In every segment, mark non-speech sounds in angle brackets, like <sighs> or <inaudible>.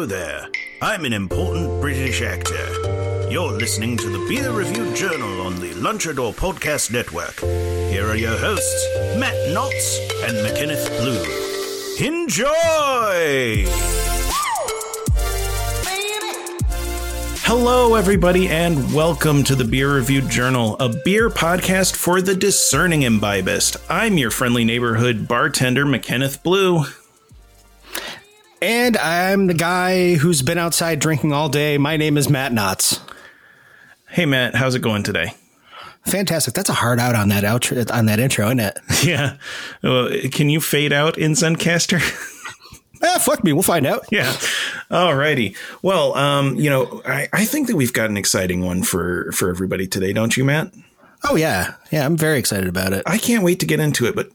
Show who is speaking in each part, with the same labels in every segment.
Speaker 1: Hello there. I'm an important British actor. You're listening to the Beer Review Journal on the Lunchador Podcast Network. Here are your hosts, Matt Knotts and McKenneth Blue. Enjoy! Hello, everybody, and welcome to the Beer Review Journal, a beer podcast for the discerning imbibist. I'm your friendly neighborhood bartender, McKenneth Blue.
Speaker 2: And I'm the guy who's been outside drinking all day. My name is Matt Knotts.
Speaker 1: Hey, Matt, how's it going today?
Speaker 2: Fantastic. That's a hard out on that outro on that intro, isn't it? <laughs>
Speaker 1: Yeah. Well, can you fade out in Zencastr? <laughs>
Speaker 2: ah, fuck me. We'll find out.
Speaker 1: yeah. Alrighty. Well, um, you know, I, I think that we've got an exciting one for for everybody today, don't you, Matt?
Speaker 2: Oh yeah, yeah. I'm very excited about it.
Speaker 1: I can't wait to get into it, but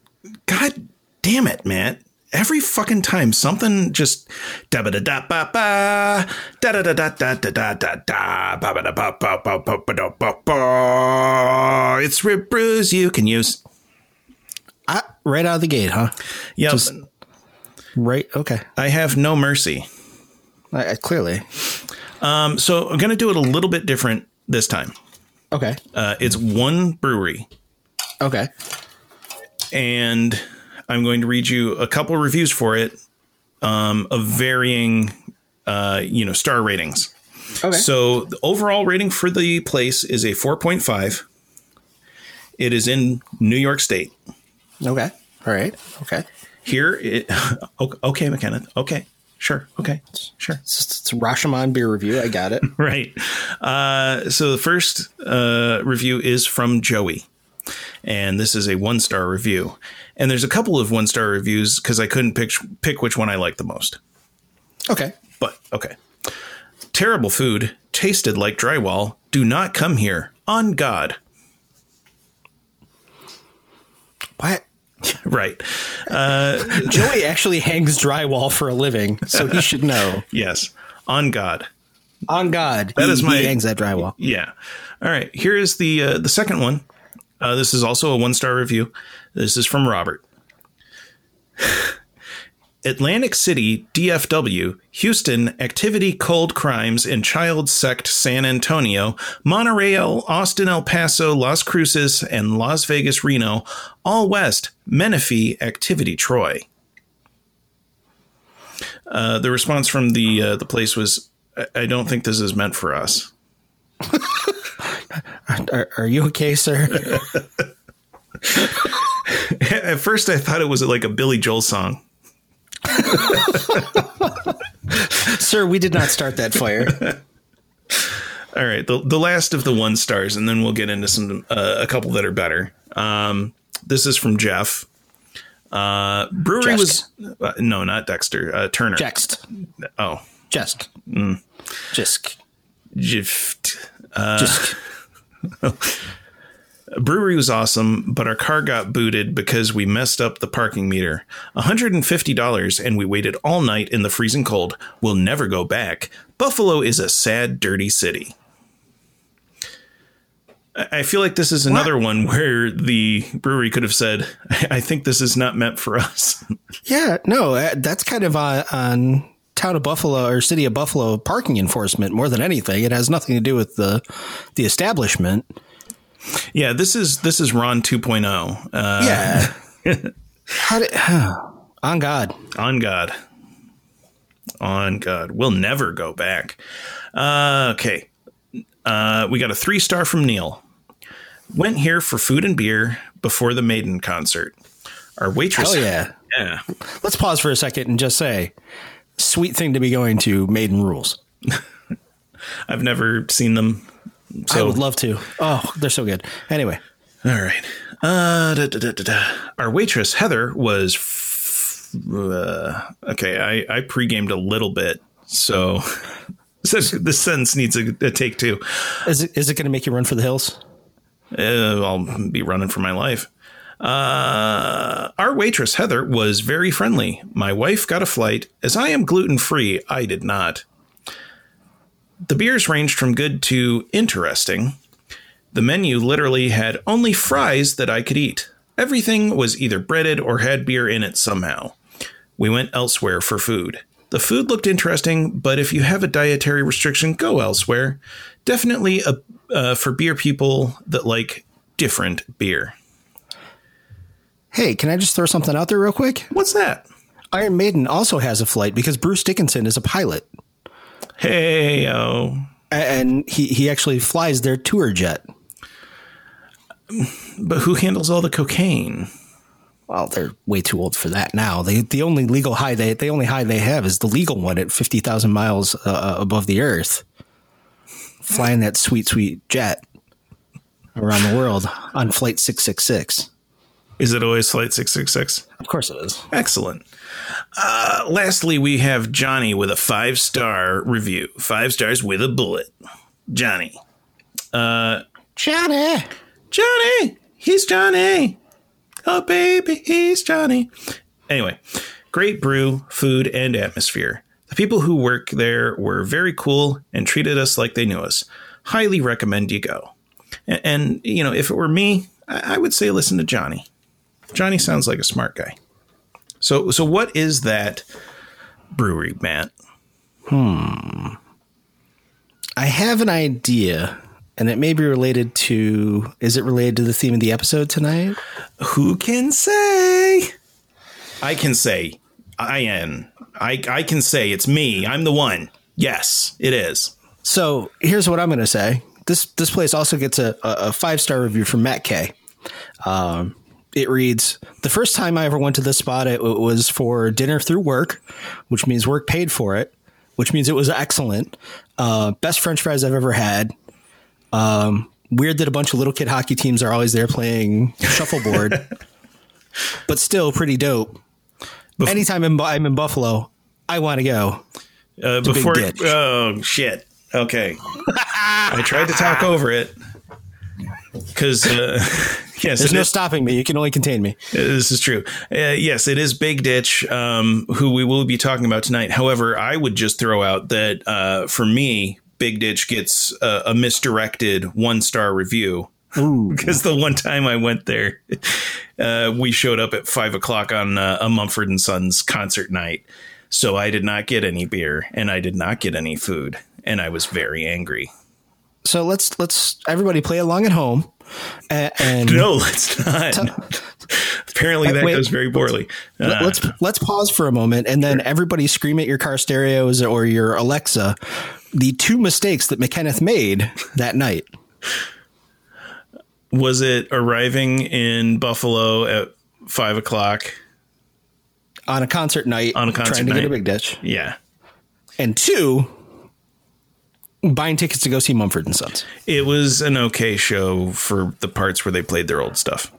Speaker 1: god damn it, Matt. Every fucking time something just da ba da da ba ba da da da da da da da da da ba ba da ba ba ba ba ba da ba ba. It's ReBrews you can use.
Speaker 2: Right out of the gate, huh?
Speaker 1: Yep.
Speaker 2: Just- Right. Okay.
Speaker 1: I have no mercy.
Speaker 2: I, I, clearly.
Speaker 1: Um, so I'm gonna do it a little bit different this time.
Speaker 2: Okay.
Speaker 1: Uh, it's one brewery,
Speaker 2: Okay.
Speaker 1: and I'm going to read you a couple reviews for it um, of varying, uh, you know, star ratings.
Speaker 2: Okay.
Speaker 1: So the overall rating for the place is a 4.5. It is in New York State.
Speaker 2: okay. All right. Okay.
Speaker 1: Here, it <laughs> okay, McKenna. Okay, sure. Okay, sure.
Speaker 2: It's, it's a Rashomon beer review. I got it. <laughs>
Speaker 1: Right. Uh, so the first uh, review is from Joey, and this is a one star review. And there's a couple of one star reviews because I couldn't pick pick which one I liked the most.
Speaker 2: Okay.
Speaker 1: But okay. Terrible food, tasted like drywall. Do not come here. On God.
Speaker 2: What? <laughs>
Speaker 1: Right.
Speaker 2: Uh, <laughs> Joey actually hangs drywall for a living, so he should know. <laughs>
Speaker 1: Yes. On God.
Speaker 2: On God,
Speaker 1: That
Speaker 2: he,
Speaker 1: is my-
Speaker 2: he hangs that drywall.
Speaker 1: Yeah. All right. Here is the uh, the second one. Uh, this is also a one star review. This is from Robert. Atlantic City, DFW, Houston, Activity, Cold Crimes, and Child Sect, San Antonio, Montreal, Austin, El Paso, Las Cruces, and Las Vegas, Reno, all west, Menifee, Activity, Troy. Uh, the response from the uh, the place was, I-, "I don't think this is meant for us." <laughs>
Speaker 2: Are, are you okay, sir? <laughs> <laughs>
Speaker 1: At first, I thought it was like a Billy Joel song.
Speaker 2: sir, we did not start that fire. <laughs>
Speaker 1: All right, the the last of the one stars, and then we'll get into some uh, a couple that are better. Um, this is from Jeff. Uh, brewery
Speaker 2: Jest.
Speaker 1: was uh, no, not Dexter uh, Turner.
Speaker 2: Just.
Speaker 1: Oh,
Speaker 2: Just.
Speaker 1: Mm.
Speaker 2: Just.
Speaker 1: Jift. Uh,
Speaker 2: Just. <laughs>
Speaker 1: brewery was awesome, but our car got booted because we messed up the parking meter. $150 and we waited all night in the freezing cold. We'll never go back. Buffalo is a sad, dirty city. I feel like this is another one where the brewery could have said, I think this is not meant for us. <laughs>
Speaker 2: Yeah, no, uh, that's kind of on, on town of Buffalo or city of Buffalo parking enforcement more than anything. It has nothing to do with the the establishment.
Speaker 1: Yeah, this is this is Ron 2.0. Uh,
Speaker 2: Yeah. <laughs> How did, <sighs> on God.
Speaker 1: On God. On God. We'll never go back. Uh, okay. Uh, we got a three star from Neil. Went here for food and beer before the Maiden concert. Our waitress.
Speaker 2: Hell yeah.
Speaker 1: Yeah.
Speaker 2: Let's pause for a second and just say, sweet thing to be going to Maiden Rules. <laughs>
Speaker 1: I've never seen them.
Speaker 2: I would love to. Oh, they're so good. Anyway,
Speaker 1: All right. Uh, da, da, da. Our waitress Heather was. F- uh, okay, I I pre-gamed a little bit, so <laughs> this this sentence needs a, a take two.
Speaker 2: is it is it going to make you run for the hills?
Speaker 1: Uh, I'll be running for my life. Uh, our waitress Heather was very friendly. My wife got a flight. As I am gluten free, I did not. The beers ranged from good to interesting. The menu literally had only fries that I could eat. Everything was either breaded or had beer in it somehow. We went elsewhere for food. The food looked interesting, but if you have a dietary restriction, go elsewhere. Definitely a, uh, for beer people that like different beer.
Speaker 2: Hey, can I just throw something out there real quick?
Speaker 1: What's that?
Speaker 2: Iron Maiden also has a flight because Bruce Dickinson is a pilot,
Speaker 1: Hey, oh.
Speaker 2: And he he actually flies their tour jet.
Speaker 1: But who handles all the cocaine?
Speaker 2: Well, they're way too old for that now. They the only legal high they the only high they have is the legal one at fifty thousand miles uh, above the Earth, flying that sweet sweet jet around the world on flight six six six.
Speaker 1: Is it always Flight 666?
Speaker 2: Of course it is.
Speaker 1: Excellent. Uh, lastly, we have Johnny with a five star review. Five stars with a bullet. Johnny.
Speaker 2: Uh, Johnny.
Speaker 1: Johnny! He's Johnny! Oh, baby, he's Johnny. Anyway, great brew, food, and atmosphere. The people who work there were very cool and treated us like they knew us. Highly recommend you go. And, and you know, if it were me, I, I would say listen to Johnny. Johnny sounds like a smart guy. So, so what is that brewery, Matt? Hmm.
Speaker 2: I have an idea, and it may be related to. Is it related to the theme of the episode tonight?
Speaker 1: Who can say? I can say. I am. I, I can say it's me. I'm the one. Yes, it is.
Speaker 2: So here's what I'm going to say. This this place also gets a, a five star review from Matt K. Um, it reads: The first time I ever went to this spot, it, it was for dinner through work, which means work paid for it, which means it was excellent. Uh, best French fries I've ever had. Um, weird that a bunch of little kid hockey teams are always there playing shuffleboard, <laughs> but still pretty dope. Anytime I'm, I'm in Buffalo, I want to go.
Speaker 1: Uh, before. Oh shit. Okay. <laughs> I tried to talk over it because uh, <laughs> yes,
Speaker 2: There's no
Speaker 1: is-
Speaker 2: stopping me. You can only contain me.
Speaker 1: This is true. Uh, yes, it is Big Ditch, um, who we will be talking about tonight. However, I would just throw out that uh, for me, Big Ditch gets a, a misdirected one star review. Because <laughs> the one time I went there, uh, we showed up at five o'clock on uh, a Mumford and Sons concert night. So I did not get any beer and I did not get any food. And I was very angry.
Speaker 2: So let's let's everybody play along at home, and, and
Speaker 1: No, let's not. Apparently, that
Speaker 2: Wait.
Speaker 1: goes very poorly. Uh,
Speaker 2: let- let's let's pause for a moment, and then everybody scream at your car stereos or your Alexa the two mistakes that McKenneth made that night.
Speaker 1: was it arriving in Buffalo at five o'clock?
Speaker 2: On a concert night,
Speaker 1: On a concert
Speaker 2: trying to get a big ditch,
Speaker 1: Yeah.
Speaker 2: and two, buying tickets to go see Mumford and Sons.
Speaker 1: It was an okay show for the parts where they played their old stuff.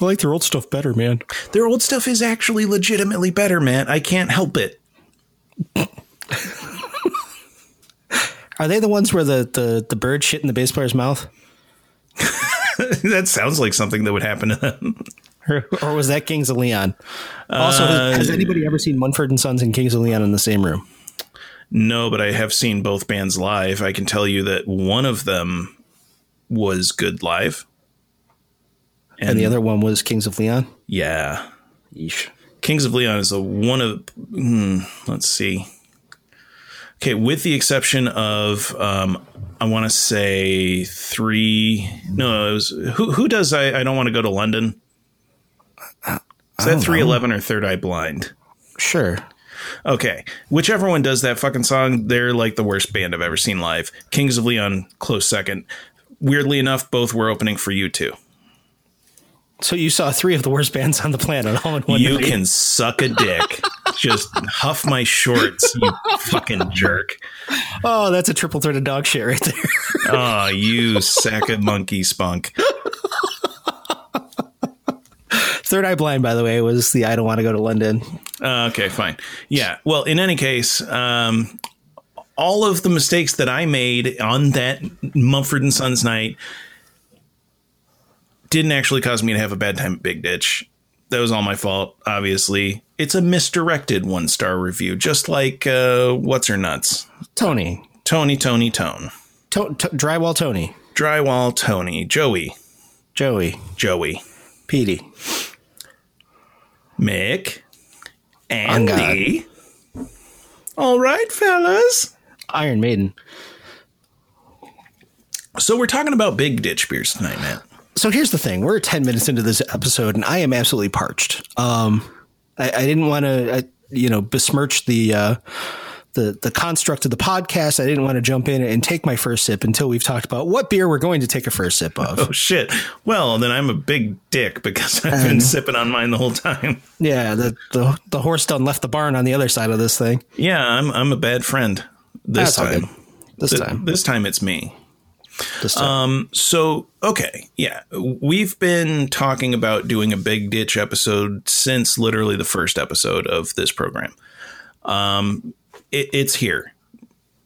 Speaker 2: I like their old stuff better, man.
Speaker 1: Their old stuff is actually legitimately better, man. I can't help it. <laughs>
Speaker 2: Are they the ones where the the, the bird shit in the bass player's mouth, <laughs>
Speaker 1: that sounds like something that would happen to them.
Speaker 2: or, or was that Kings of Leon? Also, has, has uh, anybody ever seen Mumford and Sons and Kings of Leon in the same room?
Speaker 1: No, but I have seen both bands live. I can tell you that one of them was good live.
Speaker 2: And the other one was Kings of Leon.
Speaker 1: Yeah.
Speaker 2: Yeesh.
Speaker 1: Kings of Leon is a one of hmm, let's see. Okay, with the exception of um, I want to say three. No, it was who who does I I don't want to go to London. Is that three eleven or Third Eye Blind?
Speaker 2: Sure.
Speaker 1: Okay, whichever one does that fucking song, they're like the worst band I've ever seen live. Kings of Leon, close second. Weirdly enough, both were opening for U2.
Speaker 2: So you saw three of the worst bands on the planet all in one
Speaker 1: You
Speaker 2: night.
Speaker 1: can suck a dick. <laughs> just huff my shorts, you fucking jerk.
Speaker 2: Oh, that's a triple threat of dog shit right there.
Speaker 1: Oh, you sack of monkey spunk.
Speaker 2: Third Eye Blind, by the way, was the I don't want to go to London.
Speaker 1: Uh, okay, fine. Yeah. Well, in any case, um, all of the mistakes that I made on that Mumford and Sons night didn't actually cause me to have a bad time at Big Ditch. That was all my fault, obviously. It's a misdirected one star review, just like uh, What's Her Nuts?
Speaker 2: Tony.
Speaker 1: Tony, Tony, Tone.
Speaker 2: To- to- drywall Tony.
Speaker 1: Drywall Tony. Joey.
Speaker 2: Joey.
Speaker 1: Joey.
Speaker 2: Petey.
Speaker 1: Mick. Andy. All right, fellas.
Speaker 2: Iron Maiden.
Speaker 1: So we're talking about Big Ditch beers tonight, man.
Speaker 2: So here's the thing: we're 10 minutes into this episode, and I am absolutely parched. Um, I, I didn't want to, you know, besmirch the uh, the the construct of the podcast. I didn't want to jump in and take my first sip until we've talked about what beer we're going to take a first sip of.
Speaker 1: Oh shit. Well, then I'm a big dick because I've been sipping on mine the whole time.
Speaker 2: Yeah, the, the the horse done left the barn on the other side of this thing.
Speaker 1: Yeah, I'm I'm a bad friend. This
Speaker 2: That's
Speaker 1: time.
Speaker 2: This
Speaker 1: Th-
Speaker 2: time,
Speaker 1: This time it's me.
Speaker 2: this time.
Speaker 1: Um so okay, yeah. We've been talking about doing a big ditch episode since literally the first episode of this program. Um it, it's here.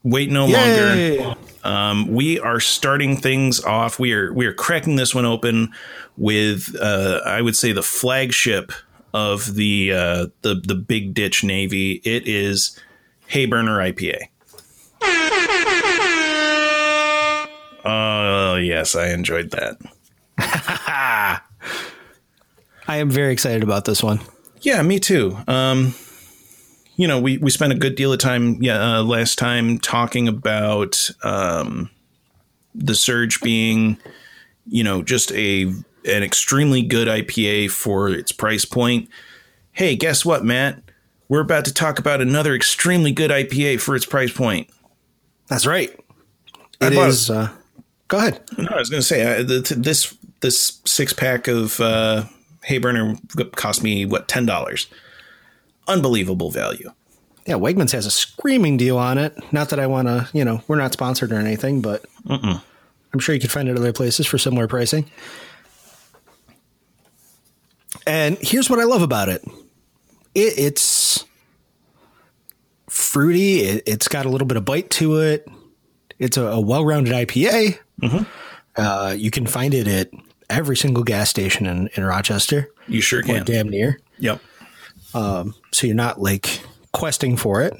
Speaker 1: Wait no longer. Um, we are starting things off. We are we are cracking this one open with uh, I would say the flagship of the uh, the the Big Ditch Navy. It is Hayburner IPA. Oh yes, I enjoyed that. <laughs>
Speaker 2: I am very excited about this one.
Speaker 1: Yeah, me too. Um, you know, we, we spent a good deal of time yeah, uh, last time talking about um, the Surge being, you know, just a an extremely good IPA for its price point. Hey, guess what, Matt? We're about to talk about another extremely good IPA for its price point.
Speaker 2: That's right. It is. Uh, go ahead.
Speaker 1: No, I was going to say uh, th- this this six pack of uh, Hayburner cost me what ten dollars. Unbelievable value.
Speaker 2: Yeah, Wegmans has a screaming deal on it. Not that I want to, you know, we're not sponsored or anything, but I'm sure you could find it other places for similar pricing. And here's what I love about it, it it's fruity. It, it's got a little bit of bite to it. It's a, a well-rounded IPA. Uh, you can find it at every single gas station in, in Rochester,
Speaker 1: You sure can.
Speaker 2: damn near.
Speaker 1: Yep.
Speaker 2: So you're not like questing for it.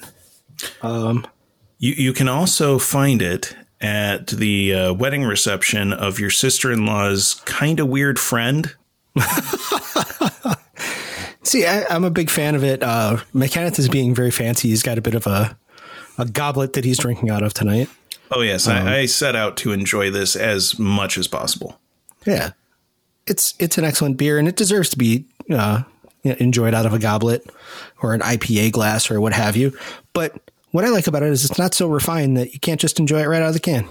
Speaker 1: You you can also find it at the uh, wedding reception of your sister in law's kind of weird friend. <laughs>
Speaker 2: See, I, I'm a big fan of it. Uh, is being very fancy. He's got a bit of a a goblet that he's drinking out of tonight.
Speaker 1: Oh yes, I, I set out to enjoy this as much as possible.
Speaker 2: Yeah, it's it's an excellent beer, and it deserves to be uh, you know, enjoyed out of a goblet or an IPA glass or what have you. But what I like about it is it's not so refined that you can't just enjoy it right out of the can.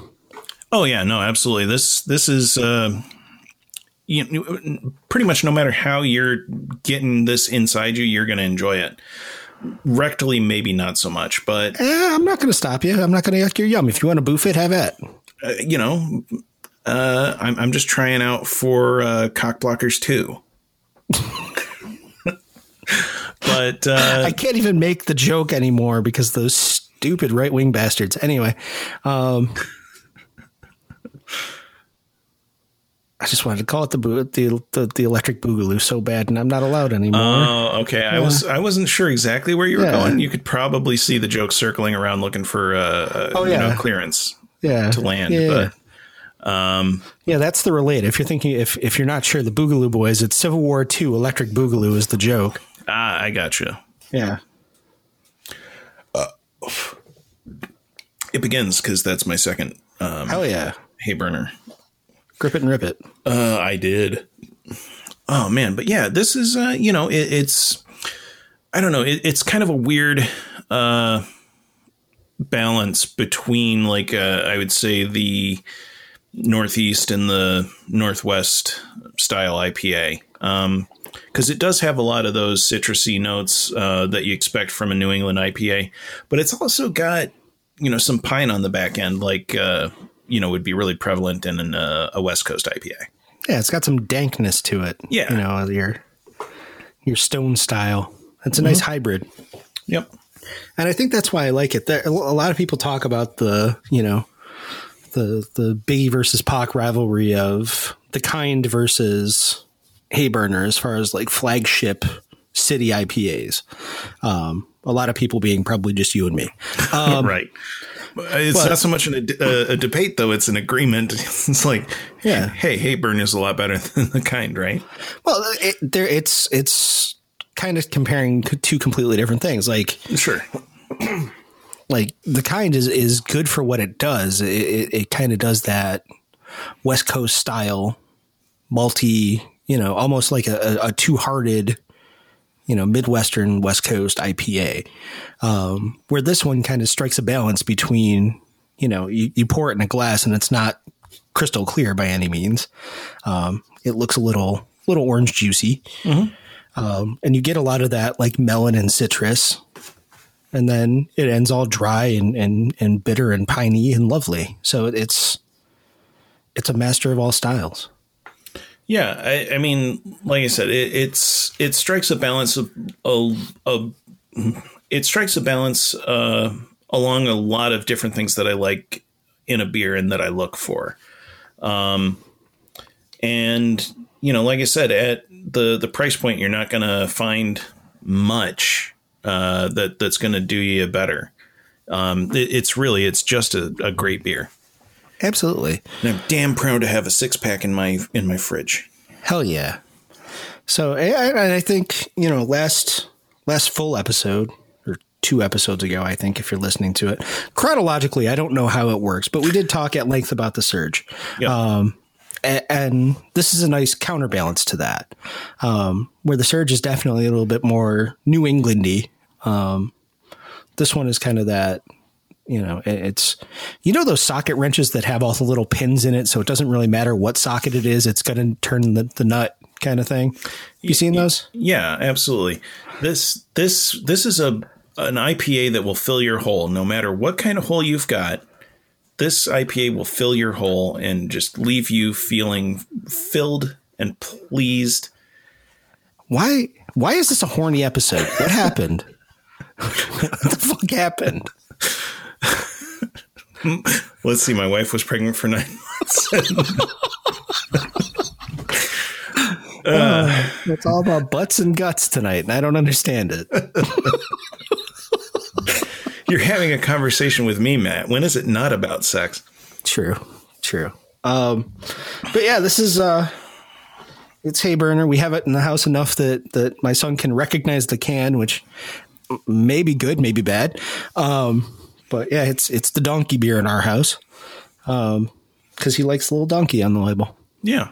Speaker 1: Oh yeah, no, absolutely. This this is uh, you know, pretty much no matter how you're getting this inside you, you're going to enjoy it. Rectally, maybe not so much, but
Speaker 2: Eh, I'm not going to stop you. I'm not going to yuck your yum. If you want to boof it, have at.
Speaker 1: uh, you know, uh, I'm I'm just trying out for uh, cock blockers too. <laughs> but uh,
Speaker 2: I can't even make the joke anymore because those stupid right wing bastards. Anyway, um, I just wanted to call it the the, the the electric boogaloo so bad, and I'm not allowed anymore.
Speaker 1: Oh, okay. I was I wasn't sure exactly where you were
Speaker 2: Yeah.
Speaker 1: going. You could probably see the joke circling around looking for uh, uh
Speaker 2: Oh,
Speaker 1: you
Speaker 2: yeah.
Speaker 1: know clearance
Speaker 2: yeah,
Speaker 1: to land.
Speaker 2: Yeah,
Speaker 1: but
Speaker 2: yeah, that's the relate. If you're thinking, if if you're not sure, the Boogaloo Boys, it's Civil War II. Electric Boogaloo is the joke.
Speaker 1: Ah, I gotcha.
Speaker 2: Yeah,
Speaker 1: It begins because that's my second um,
Speaker 2: hell yeah,
Speaker 1: Hayburner.
Speaker 2: grip it and rip it.
Speaker 1: Uh, I did. Oh man, but yeah, this is uh, you know it, it's I don't know it, it's kind of a weird uh, balance between like uh, I would say the northeast and the northwest style IPA. Um, because it does have a lot of those citrusy notes uh, that you expect from a New England IPA, but it's also got you know some pine on the back end, like uh, you know would be really prevalent in an, uh, a West Coast IPA.
Speaker 2: Yeah, it's got some dankness to it.
Speaker 1: Yeah.
Speaker 2: you know your your stone style. It's a nice hybrid,
Speaker 1: Yep.
Speaker 2: and I think that's why I like it. There, a lot of people talk about the you know the the Biggie versus Pac rivalry of the kind versus Hayburner as far as like flagship city IPAs. Um, a lot of people being probably just you and me. Um, <laughs>
Speaker 1: right. It's
Speaker 2: but-
Speaker 1: not so much an, a, a debate, though. It's an agreement. <laughs> It's like,
Speaker 2: Yeah.
Speaker 1: hey, hey, burn is a lot better <laughs> than the kind, right?
Speaker 2: Well, it, there it's it's kind of comparing two completely different things. Like
Speaker 1: Sure. <clears throat>
Speaker 2: like the kind is is good for what it does. It, it, it kind of does that West Coast style, multi, you know, almost like a, a, two hearted, you know, Midwestern West Coast IPA. Um, where this one kind of strikes a balance between, you know, you, you pour it in a glass and it's not crystal clear by any means. Um, it looks a little little orange juicy. Um, and you get a lot of that like melon and citrus and then it ends all dry and, and, and bitter and piney and lovely. So it's it's a master of all styles.
Speaker 1: Yeah, I, I mean, like I said, it, it's it strikes a balance of a, a it strikes a balance uh, along a lot of different things that I like in a beer and that I look for. Um, and you know, like I said, at the the price point, you're not going to find much uh, that that's going to do you better. Um, it, it's really it's just a, a great beer.
Speaker 2: Absolutely.
Speaker 1: And I'm damn proud to have a six pack in my in my fridge.
Speaker 2: Hell yeah. So I, I think, you know, last last full episode or two episodes ago, I think, if you're listening to it. Chronologically, I don't know how it works, but we did talk at length about the surge.
Speaker 1: Yeah.
Speaker 2: Um, a- and this is a nice counterbalance to that, um, where the surge is definitely a little bit more New Englandy. Um, this one is kind of that, you know, it's you know those socket wrenches that have all the little pins in it, so it doesn't really matter what socket it is, it's going to turn the, the nut kind of thing. You seen those?
Speaker 1: Yeah, absolutely. This this this is a an IPA that will fill your hole no matter what kind of hole you've got. This IPA will fill your hole and just leave you feeling filled and pleased.
Speaker 2: Why? Why is this a horny episode? What happened? <laughs> what the fuck happened? <laughs>
Speaker 1: Let's see, my wife was pregnant for 9 months. <laughs>
Speaker 2: It's all about butts and guts tonight, and I don't understand it. <laughs>
Speaker 1: You're having a conversation with me, Matt. When is it not about sex?
Speaker 2: True, true. Um, but yeah, this is uh, it's Hayburner. We have it in the house enough that that my son can recognize the can, which may be good, maybe bad. Um, but yeah, it's it's the donkey beer in our house. Um, because he likes the little donkey on the label.
Speaker 1: Yeah.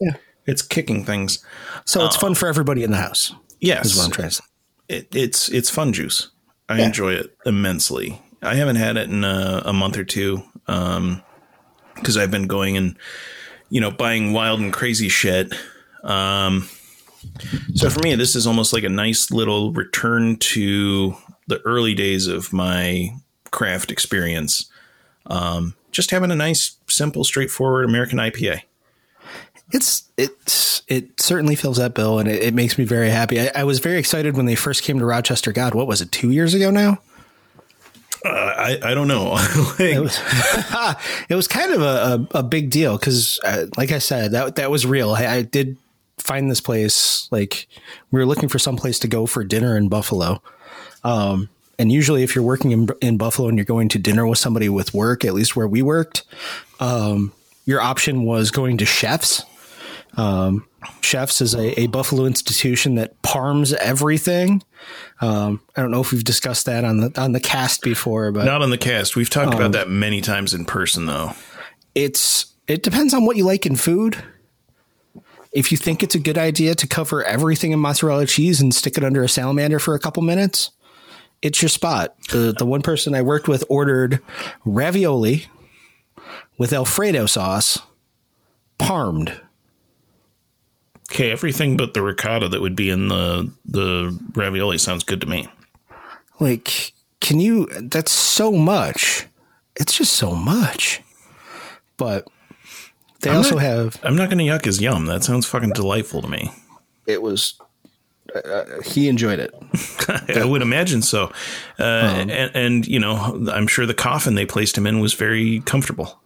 Speaker 2: Yeah.
Speaker 1: It's kicking things.
Speaker 2: So it's fun for everybody in the house.
Speaker 1: Yes.
Speaker 2: Is what I'm trying to say.
Speaker 1: it, it's it's fun juice. I enjoy it immensely. I haven't had it in a, a month or two because I've been going and you know buying wild and crazy shit. Um, so for me, this is almost like a nice little return to the early days of my craft experience. Um, just having a nice, simple, straightforward American IPA.
Speaker 2: It's it's it certainly fills that bill, and it, it makes me very happy. I, I was very excited when they first came to Rochester. God, what was it? Two years ago now.
Speaker 1: Uh, I I don't know. <laughs> Like,
Speaker 2: It was <laughs> it was kind of a, a, a big deal because, uh, like I said, that that was real. I, I did find this place. Like we were looking for some place to go for dinner in Buffalo. Um, and usually, if you're working in, in Buffalo and you're going to dinner with somebody with work, at least where we worked, um, your option was going to Chefs. Um, Chefs is a, a Buffalo institution that parms everything. Um, I don't know if we've discussed that on the on the cast before, but
Speaker 1: not on the cast. We've talked about that many times in person, though.
Speaker 2: it's it depends on what you like in food. If you think it's a good idea to cover everything in mozzarella cheese and stick it under a salamander for a couple minutes, it's your spot. The the one person I worked with ordered ravioli with Alfredo sauce, parmed.
Speaker 1: Okay, everything but the ricotta that would be in the the ravioli sounds good to me.
Speaker 2: Like, can you? That's so much. It's just so much. But they
Speaker 1: I'm
Speaker 2: also
Speaker 1: not-
Speaker 2: have.
Speaker 1: I'm not going to yuck his yum. That sounds fucking delightful to me.
Speaker 2: It was. Uh, he enjoyed it. <laughs>
Speaker 1: I would imagine so. Uh, and, and you know, I'm sure the coffin they placed him in was very comfortable.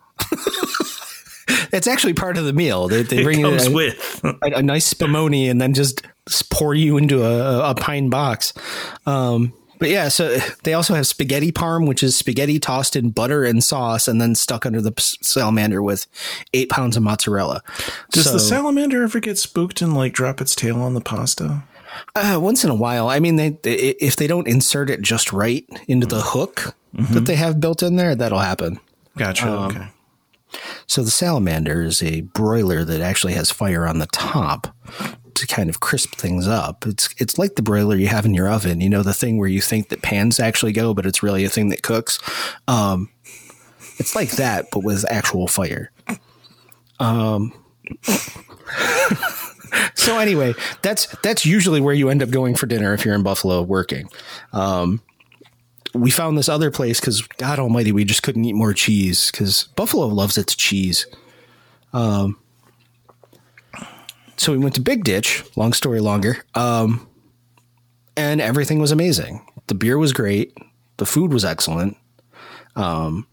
Speaker 2: It's actually part of the meal. They, they <laughs>
Speaker 1: It
Speaker 2: bring
Speaker 1: comes
Speaker 2: in a,
Speaker 1: with.
Speaker 2: a, a nice spumoni and then just pour you into a, a pine box. Um, but yeah, so they also have spaghetti parm, which is spaghetti tossed in butter and sauce and then stuck under the salamander with eight pounds of mozzarella.
Speaker 1: Does
Speaker 2: So,
Speaker 1: the salamander ever get spooked and like drop its tail on the pasta?
Speaker 2: Uh, once in a while, I mean, they, they if they don't insert it just right into the hook that they have built in there, that'll happen.
Speaker 1: Gotcha. okay.
Speaker 2: So the salamander is a broiler that actually has fire on the top to kind of crisp things up. It's it's like the broiler you have in your oven, you know, the thing where you think that pans actually go, but it's really a thing that cooks. Um, it's like that, but with actual fire. Um. <laughs> so anyway, that's that's usually where you end up going for dinner if you're in Buffalo working. Um, we found this other place because God Almighty, we just couldn't eat more cheese because Buffalo loves its cheese. Um, so we went to Big Ditch. Long story longer. Um, and everything was amazing. The beer was great. The food was excellent. Um,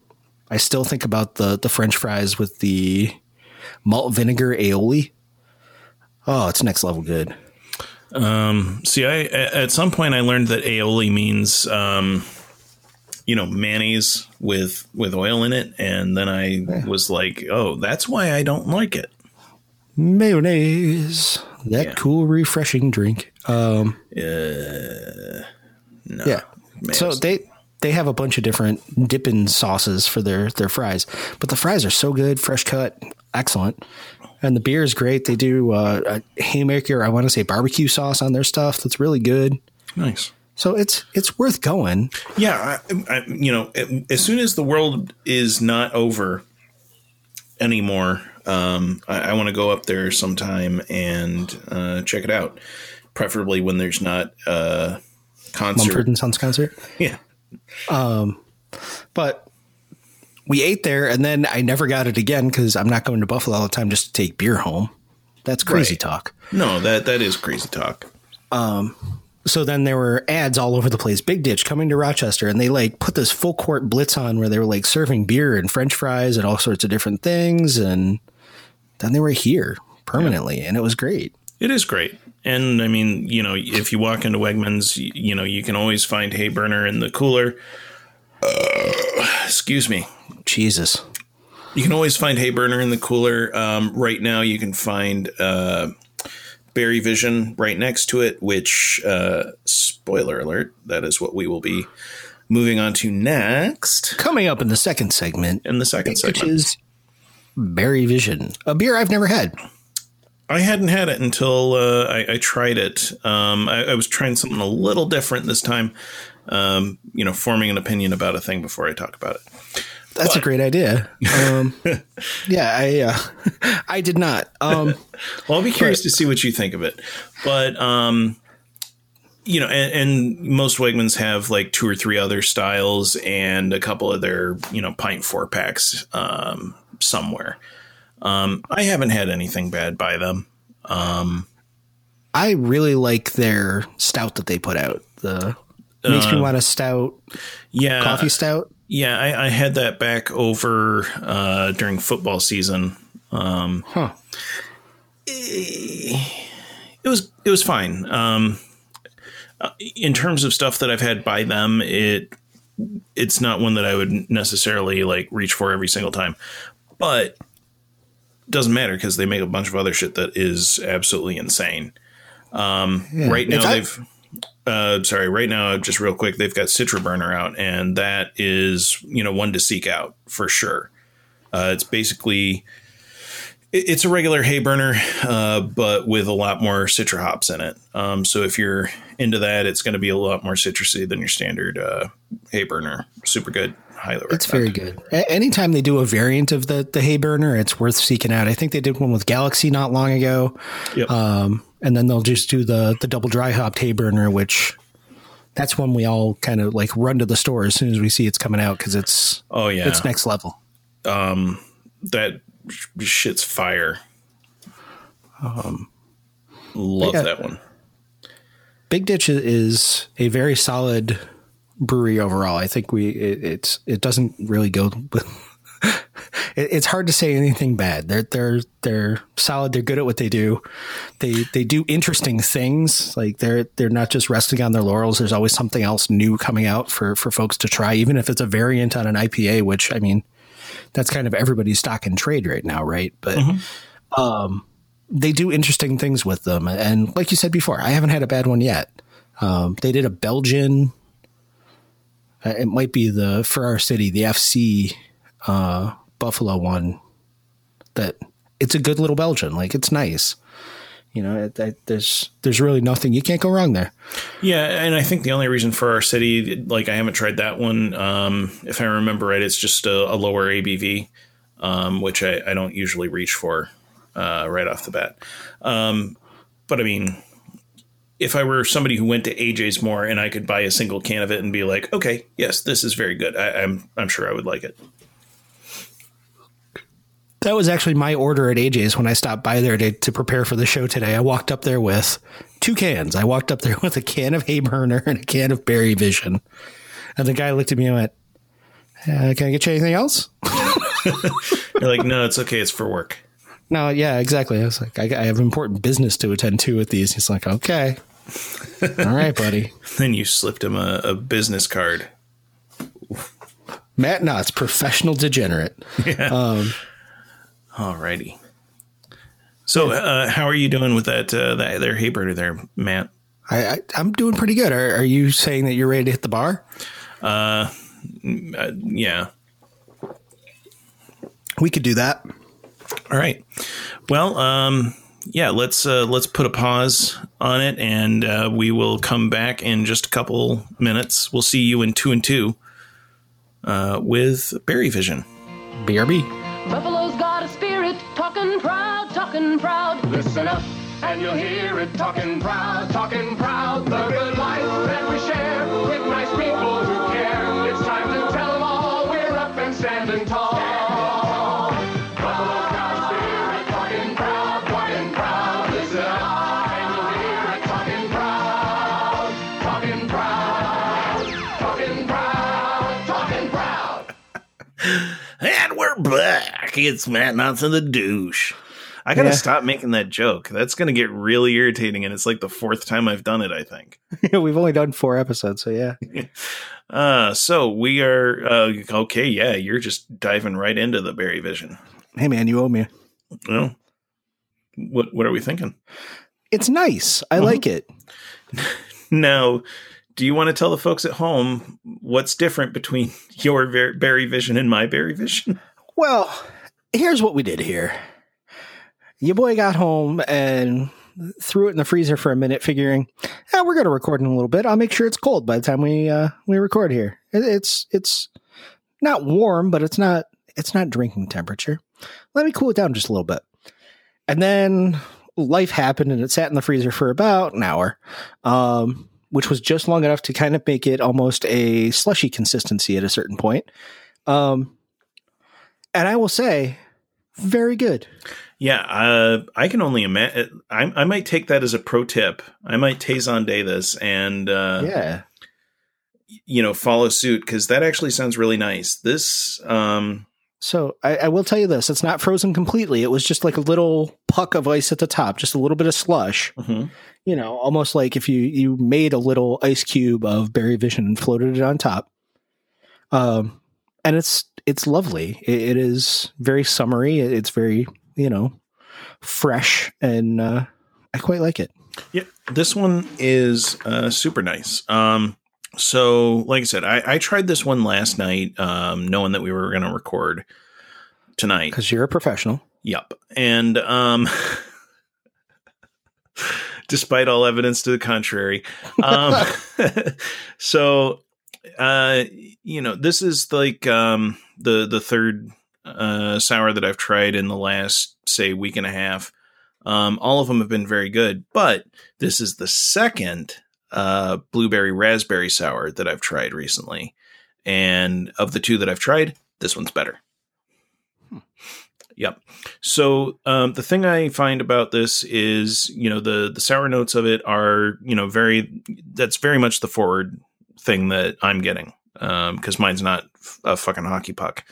Speaker 2: I still think about the the French fries with the malt vinegar aioli. Oh, it's next level good.
Speaker 1: See, I at some point I learned that aioli means, um, you know, mayonnaise with with oil in it, and then I was like, oh, that's why I don't like it.
Speaker 2: Mayonnaise, that
Speaker 1: Yeah.
Speaker 2: cool, refreshing drink. Um,
Speaker 1: No,
Speaker 2: Yeah.
Speaker 1: mayonnaise.
Speaker 2: So they they have a bunch of different dipping sauces for their their fries, but the fries are so good, fresh cut, excellent, and the beer is great. They do uh, a haymaker, I want to say barbecue sauce on their stuff that's really good.
Speaker 1: nice.
Speaker 2: So it's it's worth going.
Speaker 1: Yeah, I, I, you know, as soon as the world is not over anymore, um, I, I want to go up there sometime and uh, check it out. Preferably when there's not a concert.
Speaker 2: Mumford and Sons concert, <laughs>
Speaker 1: Yeah,
Speaker 2: but we ate there, and then I never got it again because I'm not going to Buffalo all the time just to take beer home. That's crazy
Speaker 1: Right.
Speaker 2: talk.
Speaker 1: no, that that is crazy talk.
Speaker 2: Um, so then there were ads all over the place. Big Ditch coming to Rochester, and they like put this full court blitz on where they were like serving beer and French fries and all sorts of different things, and then they were here permanently, and it was great.
Speaker 1: It is great. And I mean, you know, if you walk into Wegmans, you, you know, you can always find hay burner in the cooler. Uh, excuse me.
Speaker 2: Jesus,
Speaker 1: You can always find hay burner in the cooler. Um, right now, you can find uh, Berry Vision right next to it, which, uh, spoiler alert, that is what we will be moving on to next
Speaker 2: coming up in the second segment,
Speaker 1: in the second segment.
Speaker 2: which is Berry Vision, a beer I've never had.
Speaker 1: I hadn't had it until uh, I, I tried it. Um, I, I was trying something a little different this time. Um, you know, forming an opinion about a thing before I talk about it.
Speaker 2: That's a great idea. Um, <laughs> yeah, I uh, <laughs> I did not. Um, <laughs>
Speaker 1: Well, I'll be curious to see what you think of it. But um, you know, and, and most Wegmans have like two or three other styles and a couple of their you know pint four packs um, somewhere. Um, I haven't had anything bad by them.
Speaker 2: I really like their stout that they put out. The makes me want a stout
Speaker 1: Yeah,
Speaker 2: coffee stout.
Speaker 1: Yeah, I, I had that back over uh, during football season. Um,
Speaker 2: Huh.
Speaker 1: It was it was fine. Um, uh, in terms of stuff that I've had by them, it it's not one that I would necessarily like reach for every single time, but doesn't matter because they make a bunch of other shit that is absolutely insane. Um, Right now
Speaker 2: If
Speaker 1: they've uh, sorry, right now, just real quick, they've got Citra Burner out, and that is, you know, one to seek out for sure. Uh, it's basically, it- it's a regular hay burner, uh, but with a lot more citra hops in it. Um, so if you're into that, it's going to be a lot more citrusy than your standard uh, hay burner. Super good. highly recommend.
Speaker 2: It's very good. A- anytime they do a variant of the the hay burner, it's worth seeking out. I think they did one with Galaxy not long ago.
Speaker 1: Yep.
Speaker 2: Um, and then they'll just do the the double dry hopped hay burner, which that's when we all kind of like run to the store as soon as we see it's coming out because it's
Speaker 1: oh yeah,
Speaker 2: it's next level.
Speaker 1: Um, that shit's fire. Um, love
Speaker 2: yeah.
Speaker 1: that one.
Speaker 2: Big Ditch is a very solid brewery overall. I think we it, it's it doesn't really go. it, <laughs> it's hard to say anything bad. They're they're they're solid. They're good at what they do. They they do interesting things. Like they're they're not just resting on their laurels. There's always something else new coming out for for folks to try, even if it's a variant on an IPA. Which I mean, that's kind of everybody's stock and trade right now, right? But um, they do interesting things with them. And like you said before, I haven't had a bad one yet. Um, they did a Belgian. uh, It might be the for our city, the FC uh, Buffalo one. That it's a good little Belgian. Like it's nice. You know, it, it, there's there's really nothing you can't go wrong there.
Speaker 1: Yeah, and I think the only reason for our city, like I haven't tried that one. Um, if I remember right, it's just a, a lower ABV, um, which I, I don't usually reach for uh, right off the bat. Um, but I mean, if I were somebody who went to AJ's more and I could buy a single can of it and be like, okay, yes, this is very good. I, I'm I'm sure I would like it.
Speaker 2: That was actually my order at AJ's when I stopped by there to, to prepare for the show today. I walked up there with two cans. I walked up there <laughs> with a can of Hayburner and a can of Berry Vision. And the guy looked at me and went, uh, Can I get you anything else? <laughs>
Speaker 1: You're like, no, it's okay. It's for work.
Speaker 2: No, yeah, exactly. I was like, I, I have important business to attend to with these. He's like, Okay. <laughs> All right, buddy.
Speaker 1: Then you slipped him a, a business card.
Speaker 2: Matt Knotts, professional degenerate.
Speaker 1: Alrighty. So, uh, how are you doing with that uh, that their hay burner there, Matt?
Speaker 2: I, I, I'm doing pretty good. Are, are you saying that you're ready to hit the bar?
Speaker 1: Uh, yeah.
Speaker 2: We could do that.
Speaker 1: All right. Well, um, yeah. Let's uh, let's put a pause on it, and uh, we will come back in just a couple minutes. We'll see you in two and two uh, with Berry Vision.
Speaker 2: BRB.
Speaker 3: Buffalo's
Speaker 4: Listen up, and you'll hear it talking proud, talking proud. The good life that we share with nice people who care. It's time to tell them all we're up and standing tall. And
Speaker 1: we're back. It's Matt and the douche. I gotta
Speaker 2: Yeah.
Speaker 1: stop making that joke. That's gonna get really irritating, and it's like the fourth time I've done it. I think. <laughs> <laughs>
Speaker 2: We've only done four episodes, so yeah. <laughs>
Speaker 1: Uh, so we are uh, okay. Yeah, you're just diving right into the Berry Vision.
Speaker 2: Hey, man, you owe me.
Speaker 1: Well, what what are we thinking
Speaker 2: It's nice. I like it.
Speaker 1: now? Do you want to tell the folks at home what's different between your Berry Vision and my Berry Vision?
Speaker 2: Well, here's what we did here. Your boy got home and threw it in the freezer for a minute, figuring, "Ah, we're going to record in a little bit. I'll make sure it's cold by the time we uh, we record here. It, it's it's not warm, but it's not it's not drinking temperature. Let me cool it down just a little bit." And then life happened, and it sat in the freezer for about an hour, um, which was just long enough to kind of make it almost a slushy consistency at a certain point. Um, and I will say, very good.
Speaker 1: Yeah, uh, I can only imagine. I, I might take that as a pro tip. I might Tazon Day this and uh,
Speaker 2: Yeah.
Speaker 1: you know follow suit because that actually sounds really nice. This um,
Speaker 2: So I, I will tell you this: it's not frozen completely. It was just like a little puck of ice at the top, just a little bit of slush.
Speaker 1: mhm.
Speaker 2: You know, almost like if you you made a little ice cube of berry vision and floated it on top. Um, and it's it's lovely. It, it is very summery. It's very you know fresh, and uh, I quite like it.
Speaker 1: Yeah, this one is uh, super nice. Um, so, like I said, I, I tried this one last night, um, knowing that we were going to record tonight.
Speaker 2: Because you're a professional.
Speaker 1: Yep, and um, <laughs> despite all evidence to the contrary, um, <laughs> so Uh, you know, this is like um the the third uh sour that I've tried in the last say week and a half. Um, all of them have been very good, but this is the second uh blueberry raspberry sour that I've tried recently, and of the two that I've tried, this one's better. Yep. So um, the thing I find about this is, you know, the the sour notes of it are, you know, very. That's very much the forward thing that I'm getting because mine's not a fucking hockey puck.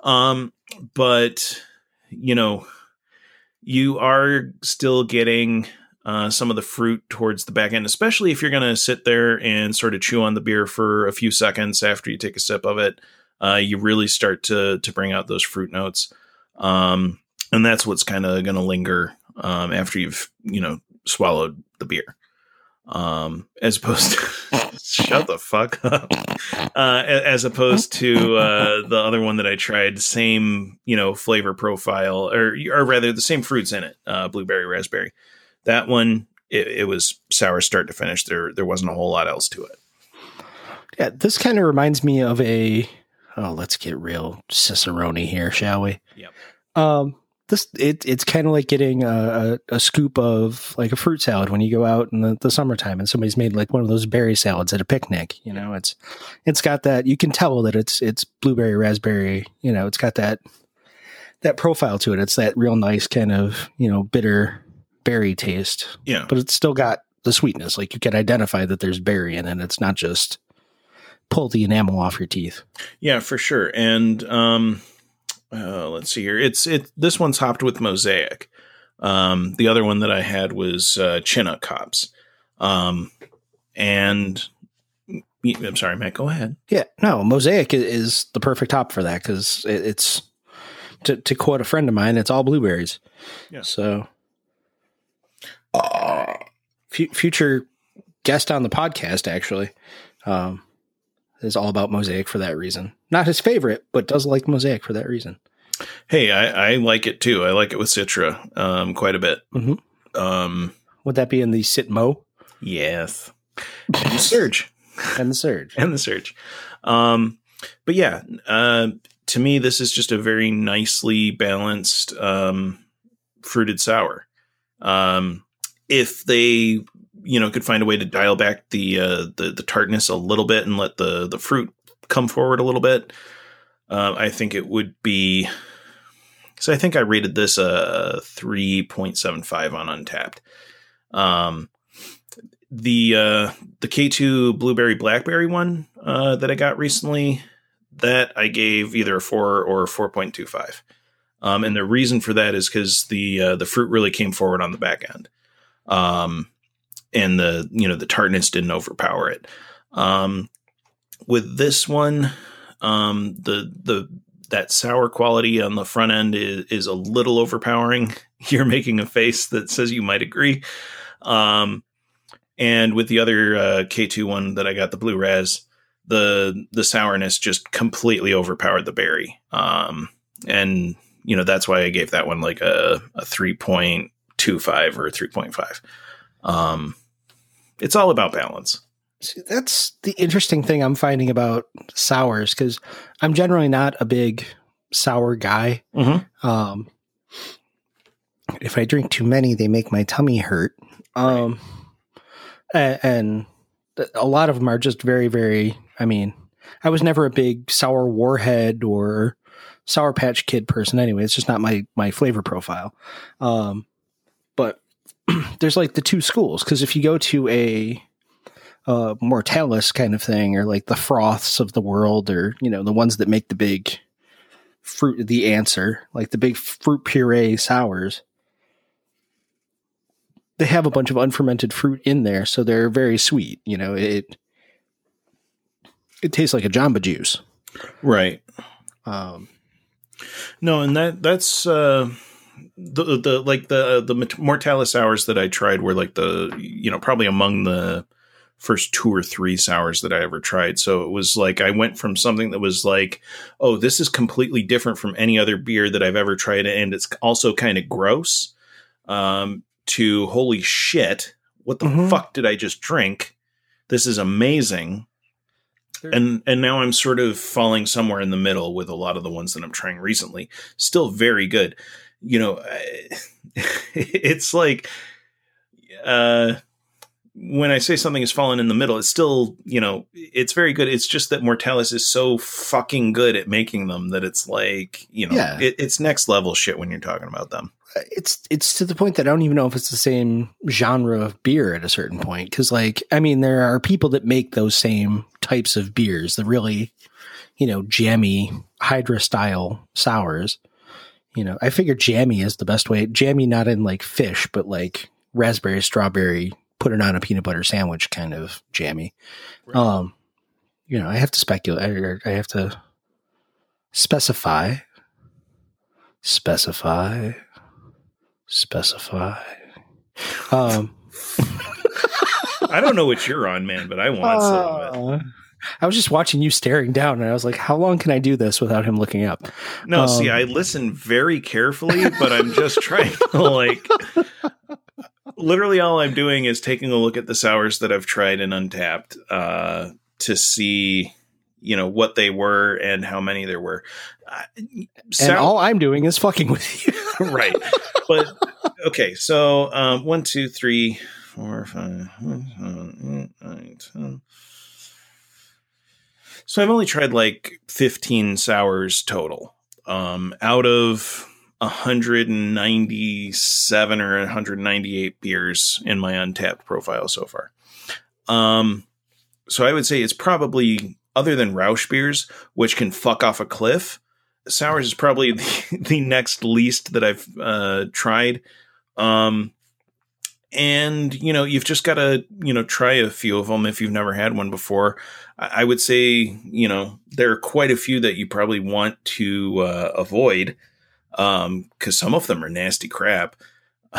Speaker 1: Um, but you know, you are still getting uh, some of the fruit towards the back end, especially if you're going to sit there and sort of chew on the beer for a few seconds after you take a sip of it. Uh, you really start to to bring out those fruit notes, um, and that's what's kind of going to linger um, after you've you know swallowed the beer um, as opposed to <laughs> shut the fuck up, <laughs> uh, as opposed to uh, the other one that I tried, same you know flavor profile, or or rather the same fruits in it, uh, blueberry, raspberry. That one, it, it was sour start to finish. There there wasn't a whole lot else to it.
Speaker 2: Yeah, this kind of reminds me of a. Oh, let's get real Cicerone here, shall we?
Speaker 1: Yep.
Speaker 2: Um, this it it's kind of like getting a, a, scoop of like a fruit salad when you go out in the, the summertime and somebody's made like one of those berry salads at a picnic. You know, it's it's got that you can tell that it's it's blueberry raspberry. You know, it's got that that profile to it. It's that real nice kind of you know bitter berry taste,
Speaker 1: Yeah.
Speaker 2: but it's still got the sweetness. Like you can identify that there's berry in it. It's not just pull the enamel off your teeth.
Speaker 1: Yeah, for sure. And um, uh, let's see here. It's it. This one's hopped with mosaic. Um, the other one that I had was uh, Chinook hops. Um, and I'm sorry, Matt. Go ahead.
Speaker 2: Yeah, no, mosaic is the perfect hop for that because it, it's to, to quote a friend of mine, it's all blueberries.
Speaker 1: Yeah.
Speaker 2: So, fu- future guest on the podcast actually um, is all about mosaic for that reason. Not his favorite, but does like mosaic for that reason.
Speaker 1: Hey, I, I like it too. I like it with Citra um, quite a bit.
Speaker 2: Mhm.
Speaker 1: Um,
Speaker 2: Would that be in the Sitmo
Speaker 1: yes. And the Surge. <laughs>
Speaker 2: and the Surge?
Speaker 1: and the Surge. Um, but yeah, uh, to me, this is just a very nicely balanced um, fruited sour. Um, if they, you know, could find a way to dial back the uh, the the tartness a little bit and let the the fruit come forward a little bit, uh, I think it would be. So I think I rated this a three point seven five on Untappd. Um, the uh, the K two blueberry blackberry one uh, that I got recently, that I gave either a four or four point two five. Um, and the reason for that is because the uh, the fruit really came forward on the back end, um, and the you know the tartness didn't overpower it. Um, with this one, um, the the that sour quality on the front end is, is a little overpowering. <laughs> You're making a face that says you might agree. Um, and with the other uh, K2 one that I got, the blue raz, the the sourness just completely overpowered the berry. Um, and you know that's why I gave that one like a, a three point two five or three point five. Um, it's all about balance.
Speaker 2: See, that's the interesting thing I'm finding about sours because I'm generally not a big sour guy.
Speaker 1: Mm-hmm.
Speaker 2: Um, if I drink too many, they make my tummy hurt. Um, a- and, th- a lot of them are just very, very. I mean, I was never a big sour warhead or sour patch kid person. Anyway, it's just not my my flavor profile. Um, <clears throat> there's like the two schools because if you go to a uh, Mortalis kind of thing, or like the froths of the world, or you know the ones that make the big fruit, the answer, like the big fruit puree sours. They have a bunch of unfermented fruit in there, so they're very sweet. You know, it it tastes like a Jamba Juice.
Speaker 1: Right.
Speaker 2: Um,
Speaker 1: No, and that that's uh the the like the the Mortalis sours that I tried were like the you know probably among the first two or three sours that I ever tried. So it was like I went from something that was like, oh, this is completely different from any other beer that I've ever tried, and it's also kind of gross. Um, to holy shit, what the
Speaker 2: Mhm.
Speaker 1: fuck did I just drink? This is amazing. and and now I'm sort of falling somewhere in the middle with a lot of the ones that I'm trying recently. Still very good. You know, <laughs> it's like uh when I say something has fallen in the middle, it's still, you know, it's very good. It's just that Mortalis is so fucking good at making them that it's like, you know,
Speaker 2: Yeah.
Speaker 1: it, it's next level shit when you're talking about them.
Speaker 2: it's it's to the point that I don't even know if it's the same genre of beer at a certain point. Because, like, I mean, there are people that make those same types of beers, the really, you know, jammy Hydra style sours. You know, I figure jammy is the best way. Jammy, not in like fish, but like raspberry, strawberry, put it on a peanut butter sandwich kind of jammy. Um, you know, I have to speculate. I, I have to specify, specify, specify. Um, <laughs>
Speaker 1: I don't know what you're on, man, but I want some of it.
Speaker 2: I was just watching you staring down, and I was like, "How long can I do this without him looking up?"
Speaker 1: No, see,
Speaker 2: Um,
Speaker 1: I listen very carefully, but I'm just <laughs> trying to like. Literally, all I'm doing is taking a look at the sours that I've tried and Untappd uh, to see, you know, what they were and how many there were. Uh,
Speaker 2: And all I'm doing is fucking with you. <laughs>
Speaker 1: right, but okay. So um, one, two, three, four, five, six, seven, eight, nine, ten. So I've only tried like 15 sours total. Um, out of 197 or 198 beers in my Untappd profile so far. Um, so I would say it's probably other than rauch beers, which can fuck off a cliff. Sours is probably <laughs> the, the next least that I've uh, tried. Um, and you know, you've just got to you know try a few of them if you've never had one before. I I would say, you know, there are quite a few that you probably want to uh, avoid because some of them are nasty crap. <laughs>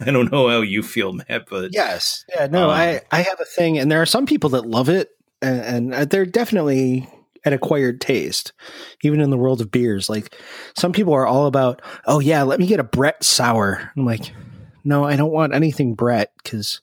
Speaker 1: I don't know how you feel, Matt, but
Speaker 2: yes, yeah, no,
Speaker 1: Um,
Speaker 2: I I have a thing, and there are some people that love it, and, and they're definitely an acquired taste, even in the world of beers. Like some people are all about, oh yeah, let me get a Brett sour. I'm like, no, I don't want anything Brett because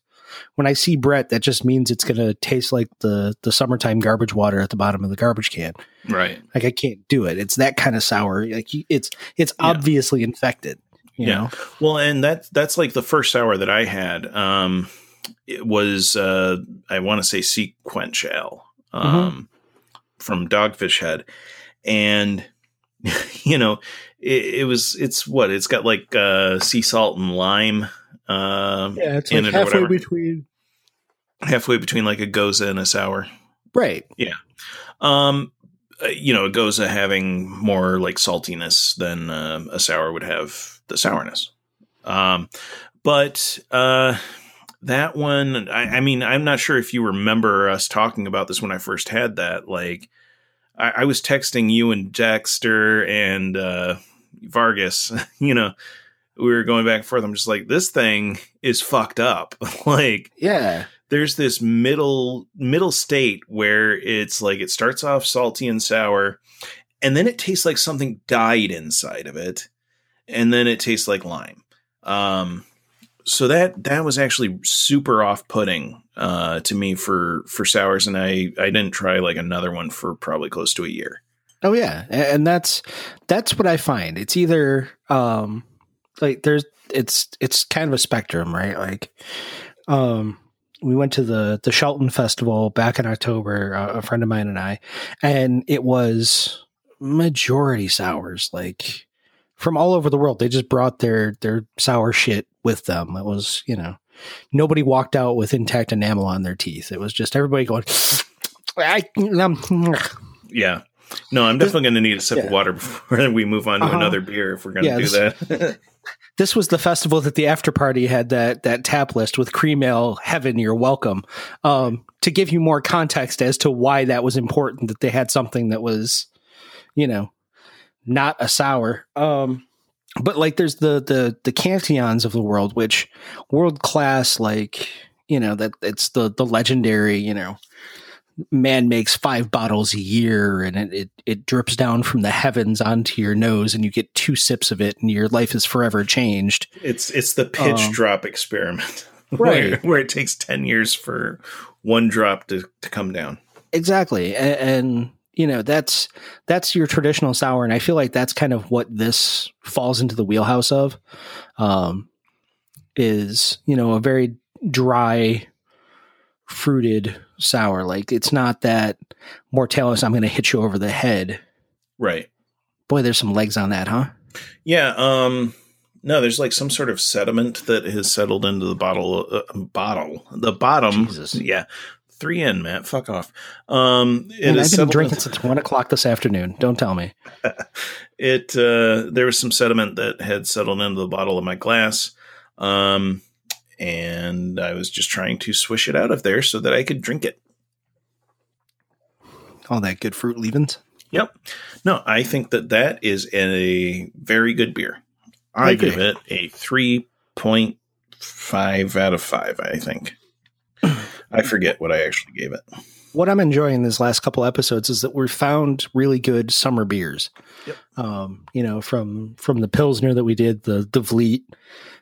Speaker 2: when I see Brett, that just means it's going to taste like the the summertime garbage water at the bottom of the garbage can.
Speaker 1: right.
Speaker 2: Like I can't do it. It's that kind of sour. Like it's it's
Speaker 1: Yeah.
Speaker 2: obviously infected. You
Speaker 1: Yeah.
Speaker 2: know?
Speaker 1: Well, and that that's like the first sour that I had. Um, it was uh, I want to say SeaQuench um, from Dogfish Head, and <laughs> you know it, it was it's what it's got like uh, sea salt and lime. Um,
Speaker 2: Yeah, it's
Speaker 1: in
Speaker 2: like
Speaker 1: it
Speaker 2: halfway between.
Speaker 1: halfway between like a gose and a sour.
Speaker 2: Right. Yeah.
Speaker 1: Um, uh, you know, a gose having more like saltiness than uh, a sour would have the sourness. Um, but uh, that one, I, I mean, I'm not sure if you remember us talking about this when I first had that. Like, I, I was texting you and Dexter and uh, Vargas. <laughs> You know, we were going back and forth. I'm just like, this thing is fucked up. <laughs> like,
Speaker 2: Yeah.
Speaker 1: there's this middle middle state where it's like it starts off salty and sour and then it tastes like something died inside of it and then it tastes like lime um so that that was actually super off-putting uh to me for for sours and i i didn't try like another one for probably close to a year
Speaker 2: Oh yeah, and that's that's what I find. It's either um like there's it's it's kind of a spectrum, right? Like um we went to the the Shelton Festival back in October, uh, a friend of mine and I, and it was majority sours like from all over the world. They just brought their their sour shit with them. It was, you know, nobody walked out with intact enamel on their teeth. It was just everybody going I, um,
Speaker 1: yeah no i'm definitely going to need a sip of water <laughs> before we move on to
Speaker 2: Uh-huh.
Speaker 1: another beer if we're going to
Speaker 2: Yeah,
Speaker 1: do
Speaker 2: this-
Speaker 1: that <laughs>
Speaker 2: this was the festival that the after party had that that tap list with cream ale heaven you're welcome um to give you more context as to why that was important that they had something that was you know not a sour um but like there's the the the cantillons of the world which world class like you know that it's the the legendary you know man makes five bottles a year and it, it, it drips down from the heavens onto your nose and you get two sips of it and your life is forever changed.
Speaker 1: It's it's the pitch
Speaker 2: Um,
Speaker 1: drop experiment, <laughs>
Speaker 2: Right.
Speaker 1: Where, where it takes ten years for one drop to, to come down.
Speaker 2: exactly, and, and you know that's that's your traditional sour, and I feel like that's kind of what this falls into the wheelhouse of. Um, is you know a very dry, fruited sour. Like it's not that Mortalis. I'm going to hit you over the head.
Speaker 1: Right.
Speaker 2: Boy, there's some legs on that, huh?
Speaker 1: Yeah. Um. No, there's like some sort of sediment that has settled into the bottle. Uh, bottle. The bottom.
Speaker 2: Jesus.
Speaker 1: Yeah. Three in, Matt. Fuck off. Um. It
Speaker 2: And I've been drinking since one o'clock this afternoon. Don't tell me. <laughs>
Speaker 1: it uh, there was some sediment that had settled into the bottle of my glass um, and i was just trying to swish it out of there so that i could drink it
Speaker 2: All that good fruit leavings.
Speaker 1: yep no i think that that is a very good beer i,
Speaker 2: agree.
Speaker 1: give it a 3.5 out of 5 i think i forget what i actually gave it
Speaker 2: what I'm enjoying these last couple episodes is that we've found really good summer beers.
Speaker 1: Yep.
Speaker 2: Um, you know, from from the Pilsner that we did, the the Vliet,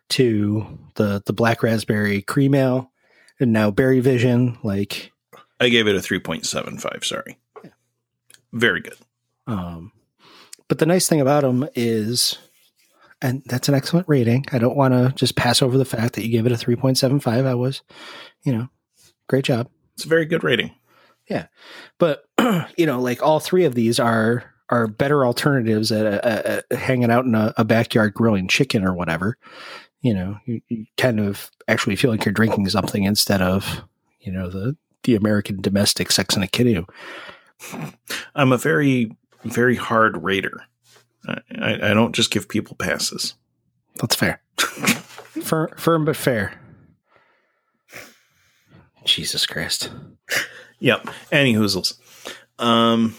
Speaker 2: to the the Black Raspberry Cream Ale, and now Berry Vision. Like,
Speaker 1: i gave it a 3.75 sorry Yeah. very good
Speaker 2: um, but the nice thing about them is, and that's an excellent rating. I don't want to just pass over the fact that you gave it a three point seven five. I was, you know, great job.
Speaker 1: it's a very good rating.
Speaker 2: Yeah, but <clears throat> you know like all three of these are are better alternatives at, at, at hanging out in a, a backyard grilling chicken or whatever. You know you, you kind of actually feel like you're drinking something instead of you know the the american domestic sex and a kiddo. <laughs>
Speaker 1: I'm a very very hard rater. I, I, I don't just give people passes.
Speaker 2: That's fair. <laughs> Firm, firm but fair jesus christ
Speaker 1: Yep. Any hoozles. Um,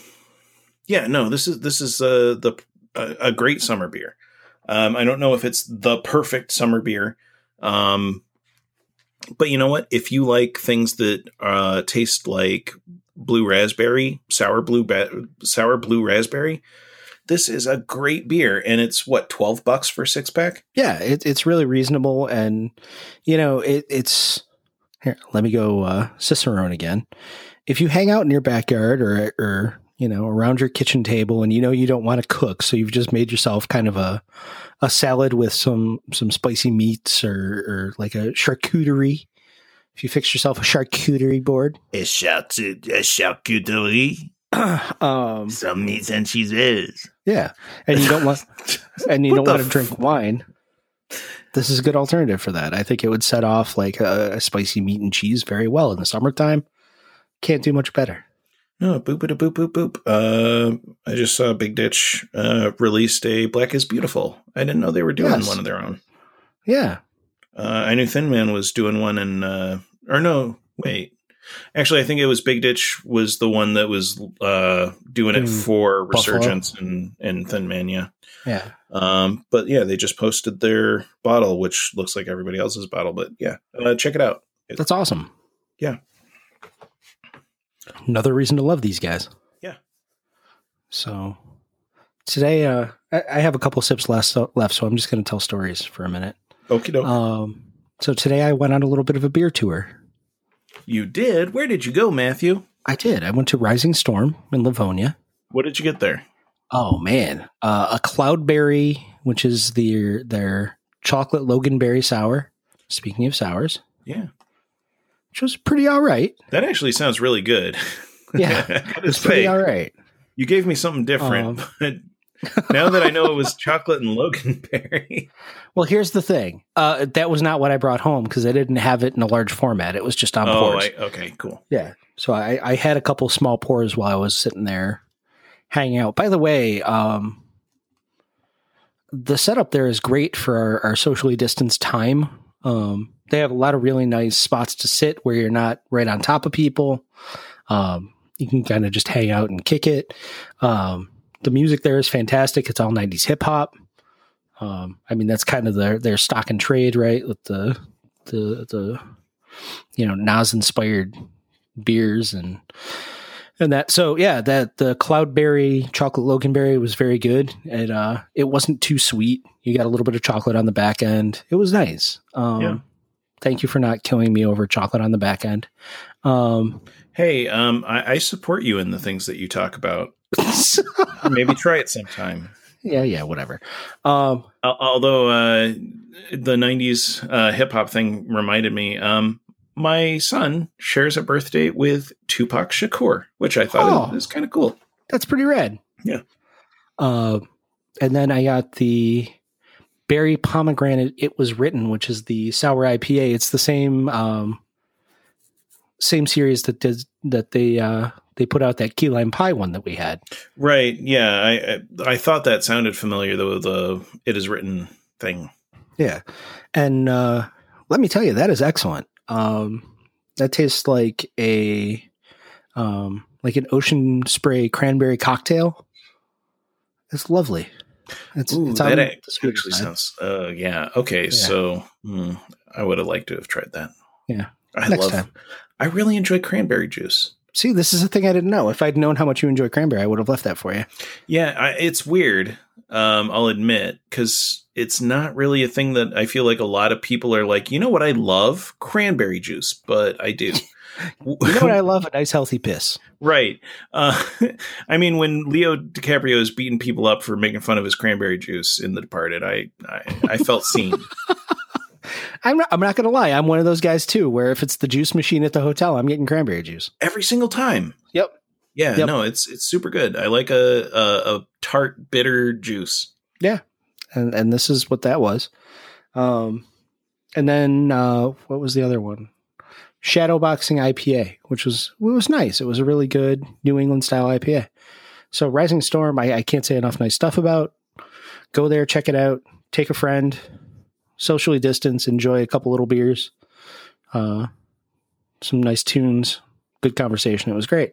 Speaker 1: yeah, no, this is this is uh, the a, a great summer beer. Um, I don't know if it's the perfect summer beer, um, but you know what? If you like things that uh, taste like blue raspberry, sour blue, ba- sour blue raspberry, this is a great beer, and it's what twelve bucks for six pack.
Speaker 2: yeah it, it's really reasonable and you know it, it's here let me go uh cicerone again. If you hang out in your backyard or or you know around your kitchen table and you know you don't want to cook so you've just made yourself kind of a a salad with some some spicy meats or or like a charcuterie. If you fix yourself a charcuterie board.
Speaker 1: A charcuterie, <clears throat>
Speaker 2: um
Speaker 1: some meats and cheeses.
Speaker 2: yeah. And you don't want <laughs> and you don't want to drink wine this is a good alternative for that i think it would set off like a, a spicy meat and cheese very well in the summertime can't do much better
Speaker 1: No, boop boop boop boop boop. Uh, I just saw Big Ditch uh, released a Black is Beautiful. I didn't know they were doing
Speaker 2: Yes.
Speaker 1: one of their own.
Speaker 2: yeah
Speaker 1: Uh, I knew Thin Man was doing one, and uh, or no, wait. Actually, I think it was Big Ditch was the one that was uh, doing it
Speaker 2: Hmm.
Speaker 1: for
Speaker 2: Buffalo.
Speaker 1: Resurgence and and Thin Man. Yeah.
Speaker 2: yeah
Speaker 1: Um, but yeah, they just posted their bottle, which looks like everybody else's bottle. But yeah, uh, check it out.
Speaker 2: that's awesome
Speaker 1: Yeah.
Speaker 2: another reason to love these guys
Speaker 1: Yeah.
Speaker 2: so today uh i, I have a couple sips left left so i'm just going to tell stories for a minute
Speaker 1: Okie doke.
Speaker 2: um so today i went on a little bit of a beer tour
Speaker 1: you did. Where did you go, Matthew?
Speaker 2: i did i went to rising storm in livonia
Speaker 1: What did you get there?
Speaker 2: Oh man, uh, a cloudberry, which is their their chocolate loganberry sour. Speaking of sours,
Speaker 1: Yeah,
Speaker 2: which was pretty all right.
Speaker 1: that actually sounds really good.
Speaker 2: Yeah, <laughs>
Speaker 1: I gotta
Speaker 2: It was pretty all right.
Speaker 1: You gave me something different,
Speaker 2: Um, <laughs>
Speaker 1: but now that I know it was chocolate and Loganberry, <laughs>
Speaker 2: Well, here's the thing. Uh, that was not what I brought home because I didn't have it in a large format. It was just on
Speaker 1: oh,
Speaker 2: pours.
Speaker 1: I, okay, cool.
Speaker 2: Yeah. So I, I had a couple small pours while I was sitting there hanging out. By the way, um, the setup there is great for our, our socially distanced time. Um, they have a lot of really nice spots to sit where you're not right on top of people. Um, you can kind of just hang out and kick it. Um, the music there is fantastic. It's all 90s hip hop. Um, I mean, that's kind of their, their stock and trade, right? With the, the, the, you know, Nas inspired beers and and that so yeah that the cloudberry chocolate loganberry was very good and uh it wasn't too sweet you got a little bit of chocolate on the back end it was nice um
Speaker 1: Yeah.
Speaker 2: Thank you for not killing me over chocolate on the back end. Um,
Speaker 1: Hey, um, I, I support you in the things that you talk about. Maybe try it sometime. <laughs>
Speaker 2: yeah, yeah, whatever. Um,
Speaker 1: Although uh, the '90s uh, hip hop thing reminded me, um, my son shares a birthday with Tupac Shakur, which I thought
Speaker 2: Oh.
Speaker 1: is kind of cool.
Speaker 2: that's pretty rad.
Speaker 1: Yeah.
Speaker 2: Uh, and then I got the berry pomegranate. It was written, which is the sour IPA. It's the same um, same series that did that they uh, they put out that key lime pie one that we had.
Speaker 1: Right? Yeah, I I, I thought that sounded familiar though. The it is written thing.
Speaker 2: Yeah, and uh, let me tell you, that is excellent. Um, that tastes like a um, like an ocean spray cranberry cocktail. It's lovely. It's,
Speaker 1: Ooh,
Speaker 2: it's
Speaker 1: that
Speaker 2: the
Speaker 1: ac-
Speaker 2: sweet
Speaker 1: actually sounds. Uh, yeah. Okay. So hmm, I would have liked to have tried that.
Speaker 2: Yeah.
Speaker 1: I
Speaker 2: Next
Speaker 1: love.
Speaker 2: time.
Speaker 1: I really enjoy cranberry juice.
Speaker 2: See, this is a thing I didn't know. If I'd known how much you enjoy cranberry, I would have left that for you.
Speaker 1: Yeah, I, it's weird. Um, I'll admit because it's not really a thing that I feel like a lot of people are like. You know what I love? Cranberry juice, but I do. <laughs>
Speaker 2: You know what I love? A nice healthy piss.
Speaker 1: right. Uh, <laughs> I mean, when Leo DiCaprio is beating people up for making fun of his cranberry juice in The Departed, I I, I felt seen. <laughs>
Speaker 2: I'm not, I'm not going to lie. I'm one of those guys too, where if it's the juice machine at the hotel, I'm getting cranberry juice.
Speaker 1: every single time.
Speaker 2: Yep.
Speaker 1: Yeah,
Speaker 2: Yep.
Speaker 1: no, it's it's super good. I like a, a a tart bitter juice.
Speaker 2: Yeah, and and this is what that was. Um, and then uh, what was the other one? Shadowboxing IPA, which was it was nice. It was a really good New England style IPA. So Rising Storm, I, I can't say enough nice stuff about. Go there, check it out. Take a friend, socially distance, enjoy a couple little beers, uh, some nice tunes, good conversation. It was great.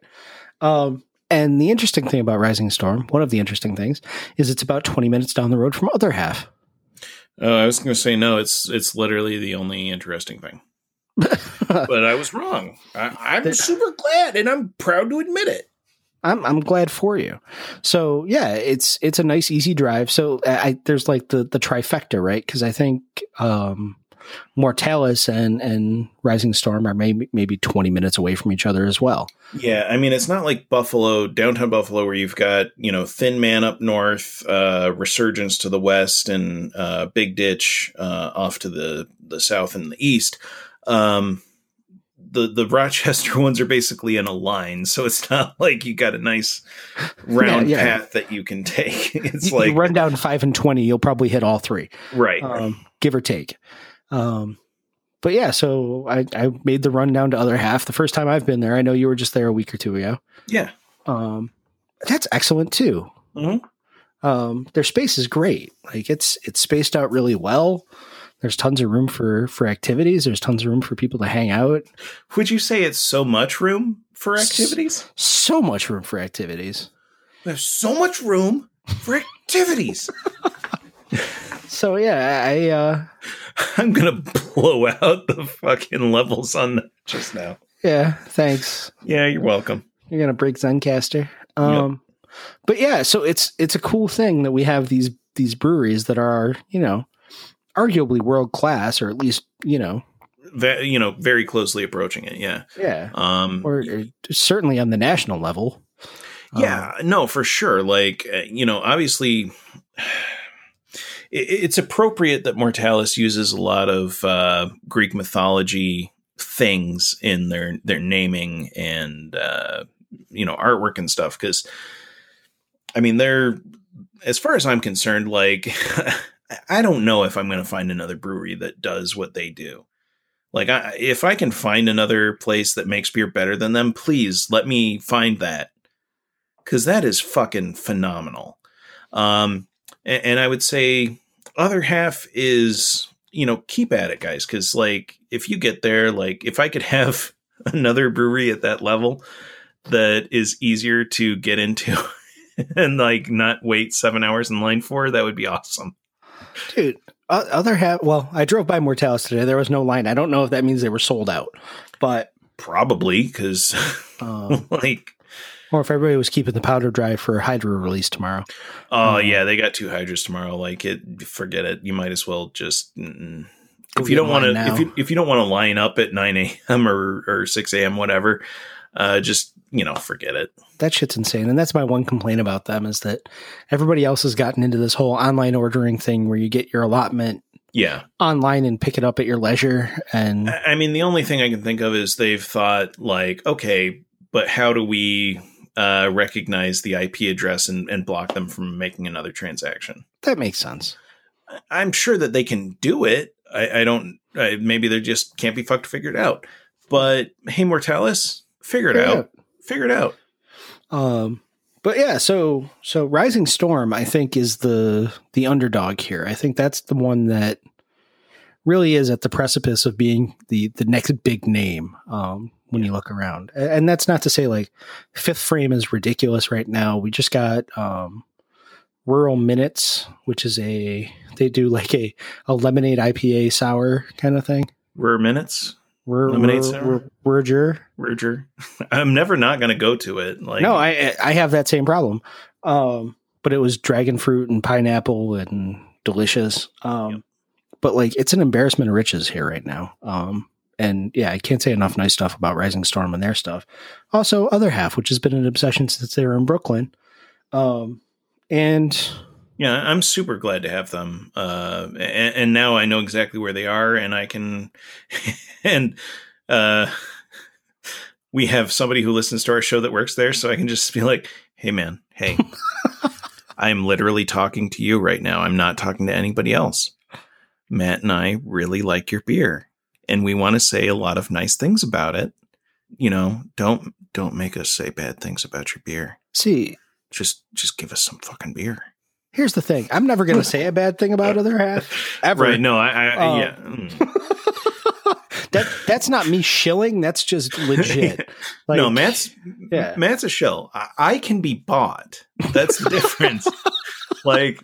Speaker 2: Um, and the interesting thing about Rising Storm, one of the interesting things, is it's about 20 minutes down the road from Other Half.
Speaker 1: Oh, I was going to say no. It's it's literally the only interesting thing. <laughs> but I was wrong. I, I'm super glad, and I'm proud to admit it.
Speaker 2: I'm I'm glad for you. So yeah, it's it's a nice easy drive. So I, there's like the the trifecta, right? Because I think um, Mortalis and and Rising Storm are maybe maybe 20 minutes away from each other as well.
Speaker 1: Yeah, I mean, it's not like Buffalo, downtown Buffalo, where you've got you know Thin Man up north, uh, Resurgence to the west, and uh, Big Ditch uh, off to the the south and the east. Um, the the Rochester <laughs> ones are basically in a line, so it's not <laughs> like you got a nice round
Speaker 2: Yeah, yeah.
Speaker 1: path that you can <laughs> take. It's
Speaker 2: You-
Speaker 1: like
Speaker 2: you run down five and 20, you'll probably hit all three.
Speaker 1: right,
Speaker 2: um, give or take. Um, but yeah, so I, I made the run down to other half. The first time I've been there, I know you were just there a week or two ago.
Speaker 1: yeah.
Speaker 2: Um, that's excellent too.
Speaker 1: Mhm.
Speaker 2: Um, their space is great. Like it's it's spaced out really well. There's tons of room for for activities. There's tons of room for people to hang out.
Speaker 1: Would you say it's so much room for activities?
Speaker 2: So much room for activities.
Speaker 1: There's so much room for activities. <laughs>
Speaker 2: So yeah, I uh,
Speaker 1: I'm gonna blow out the fucking levels on that just now.
Speaker 2: yeah. Thanks.
Speaker 1: Yeah, you're welcome.
Speaker 2: You're gonna break Zencastr. Um, but yeah, so it's it's a cool thing that we have these these breweries that are you know arguably world class, or at least you know
Speaker 1: you know, very closely approaching it. Yeah.
Speaker 2: yeah,
Speaker 1: Um.
Speaker 2: or, or certainly on the national level.
Speaker 1: yeah. No, for sure. Like uh, you know, obviously. <sighs> it- It's appropriate that Mortalis uses a lot of uh, Greek mythology things in their their naming and uh, you know artwork and stuff because I mean they're as far as I'm concerned like <laughs> I don't know if I'm going to find another brewery that does what they do. Like I, if I can find another place that makes beer better than them, please let me find that cuz that is fucking phenomenal. Um and, and I would say other half is you know keep at it guys cuz like if you get there like if I could <laughs> have another brewery at that level that is easier to get into <laughs> and like not wait 7 hours in line for that would be awesome.
Speaker 2: Dude, other half. Well, I drove by Mortalis today. There was no line. I don't know if that means they were sold out, but
Speaker 1: Probably cuz <laughs>
Speaker 2: um,
Speaker 1: like
Speaker 2: or if everybody was keeping the powder dry for Hydra release tomorrow.
Speaker 1: Oh yeah, they got two hydras tomorrow. Like it, forget it. You might as well just mm, if you don't want to, if you if you don't want to line up at nine a.m. or or six a.m. whatever, uh, just you know, forget it.
Speaker 2: that shit's insane. And that's my one complaint about them is that everybody else has gotten into this whole online ordering thing where you get your allotment
Speaker 1: Yeah,
Speaker 2: online and pick it up at your leisure. And
Speaker 1: I mean, the only thing I can think of is they've thought like, okay, but how do we uh, recognize the IP address and, and block them from making another transaction?
Speaker 2: that makes sense.
Speaker 1: I'm sure that they can do it. I, I don't. I, maybe they just can't be fucked figured out. But hey, Mortalis, figure it
Speaker 2: Figure it
Speaker 1: out. Figure it out.
Speaker 2: Um, but yeah, so so Rising Storm, I think, is the the underdog here. I think that's the one that really is at the precipice of being the the next big name. Um, when you look around, and that's not to say like Fifth Frame is ridiculous right now. We just got um, Rural Minutes, which is a they do like a a lemonade IPA sour kind of thing.
Speaker 1: We're minutes,
Speaker 2: Rur-
Speaker 1: Lemonade sour? Roger. I'm never not going to go to it. Like,
Speaker 2: No, I I have that same problem. Um, but it was dragon fruit and pineapple and delicious. Um,
Speaker 1: Yep.
Speaker 2: but like it's an embarrassment of riches here right now. Um, and yeah, I can't say enough nice stuff about Rising Storm and their stuff. Also, other half, which has been an obsession since they were in Brooklyn. Um, and
Speaker 1: Yeah, I'm super glad to have them. Uh, and, and now I know exactly where they are, and I can, <laughs> and uh, we have somebody who listens to our show that works there, so I can just be like, "Hey, man, hey, <laughs> I'm literally talking to you right now. I'm not talking to anybody else. Matt and I really like your beer, and we want to say a lot of nice things about it. You know, don't don't make us say bad things about your beer.
Speaker 2: see,
Speaker 1: Just just give us some fucking beer."
Speaker 2: Here's the thing: I'm never going <laughs> to say a bad thing about other half ever.
Speaker 1: Right. No, I, I
Speaker 2: Oh.
Speaker 1: yeah. mm. <laughs>
Speaker 2: That that's not me shilling. That's just legit. <laughs> Like,
Speaker 1: no, Matt's
Speaker 2: yeah.
Speaker 1: Matt's a shell. I, I can be bought. That's the difference. like,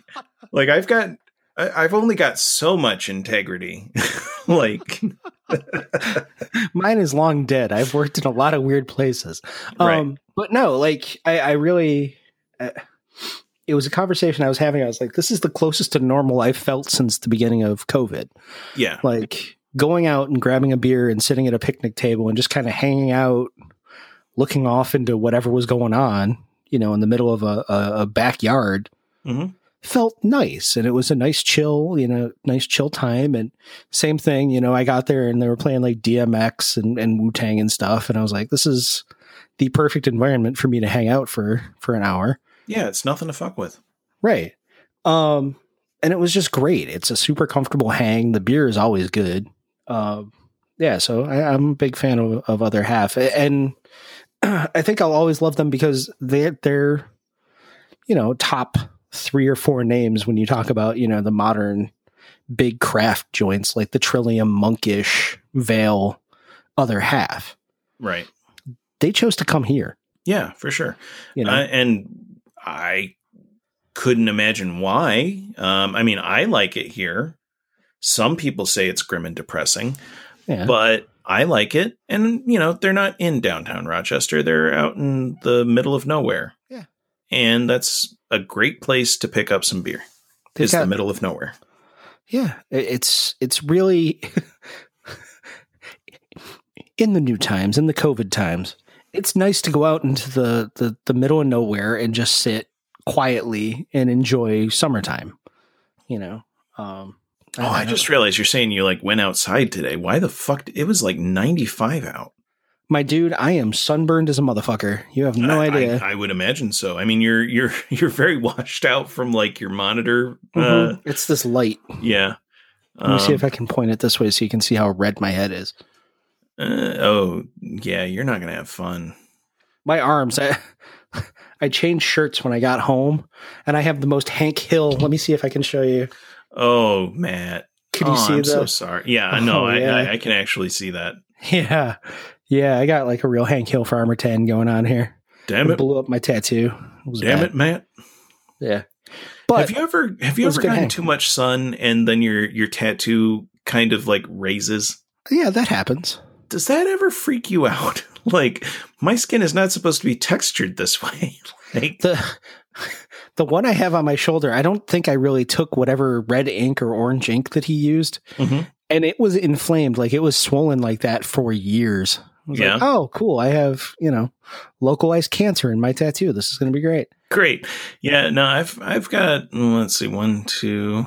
Speaker 1: like I've got, I, I've only got so much integrity. like,
Speaker 2: mine is long dead. I've worked in a lot of weird places.
Speaker 1: Right.
Speaker 2: Um, but no, like I, I really, uh, it was a conversation I was having. I was like, this is the closest to normal I've felt since the beginning of COVID.
Speaker 1: yeah,
Speaker 2: Like going out and grabbing a beer and sitting at a picnic table and just kind of hanging out, looking off into whatever was going on, you know, in the middle of a, a, a backyard.
Speaker 1: Mhm.
Speaker 2: Felt nice, and it was a nice chill, you know, nice chill time. And same thing, you know, I got there and they were playing like DMX and, and Wu Tang and stuff, and I was like, this is the perfect environment for me to hang out for for an hour.
Speaker 1: Yeah. It's nothing to fuck with.
Speaker 2: Right. Um, and it was just great. It's a super comfortable hang. The beer is always good. Um, yeah, so I, I'm a big fan of, of other half, and <clears throat> I think I'll always love them because they're they're you know top three or four names when you talk about you know the modern big craft joints like the Trillium, Monkish, Veil, other half.
Speaker 1: Right.
Speaker 2: They chose to come here.
Speaker 1: Yeah, for sure.
Speaker 2: You know,
Speaker 1: Uh, and I couldn't imagine why. Um, I mean, I like it here. Some people say it's grim and depressing.
Speaker 2: yeah.
Speaker 1: but I like it. And, you know, they're not in downtown Rochester. They're out in the middle of nowhere.
Speaker 2: Yeah.
Speaker 1: And that's a great place to pick up some beer.
Speaker 2: They've
Speaker 1: Is the middle of nowhere.
Speaker 2: Yeah, it's it's really <laughs> in the new times, in the COVID times. It's nice to go out into the, the the middle of nowhere and just sit quietly and enjoy summertime. You know. Um,
Speaker 1: Oh, I just realized you're saying you like went outside today. Why the fuck? It was like 95 out.
Speaker 2: my dude, I am sunburned as a motherfucker. You have no
Speaker 1: I,
Speaker 2: idea.
Speaker 1: I, I would imagine so. I mean, you're you're <laughs> you're very washed out from like your monitor.
Speaker 2: Mhm. it's this light.
Speaker 1: Uh, yeah.
Speaker 2: Let me see
Speaker 1: Um,
Speaker 2: if I can point it this way so you can see how red my head is.
Speaker 1: Uh, oh, yeah. You're not gonna have fun.
Speaker 2: my arms i <laughs> i changed shirts when i got home and i have the most hank hill let me see if i can show you
Speaker 1: Oh, Matt.
Speaker 2: can you
Speaker 1: oh,
Speaker 2: see
Speaker 1: I'm
Speaker 2: the
Speaker 1: so sorry. Yeah, no,
Speaker 2: Oh,
Speaker 1: I,
Speaker 2: yeah.
Speaker 1: I I can actually see that.
Speaker 2: yeah yeah i got like a real hank hill farmer 10 going on here
Speaker 1: Damn
Speaker 2: it
Speaker 1: it.
Speaker 2: blew up my tattoo it
Speaker 1: Damn
Speaker 2: bad.
Speaker 1: it, Matt.
Speaker 2: yeah but
Speaker 1: have you ever have you ever gotten
Speaker 2: hang.
Speaker 1: too much sun and then your your tattoo kind of like raises?
Speaker 2: yeah that happens
Speaker 1: Does that ever freak you out? <laughs> like my skin is not supposed to be textured this <laughs> way. like
Speaker 2: the the one i have on my shoulder i don't think i really took whatever red ink or orange ink that he used
Speaker 1: Mhm.
Speaker 2: and it was inflamed, like it was swollen like that for years. I was
Speaker 1: Yeah.
Speaker 2: like, oh, cool. I have, you know, localized cancer in my tattoo. This is going to be great.
Speaker 1: Great. Yeah, no, I've I've got mm, let's see, one, two,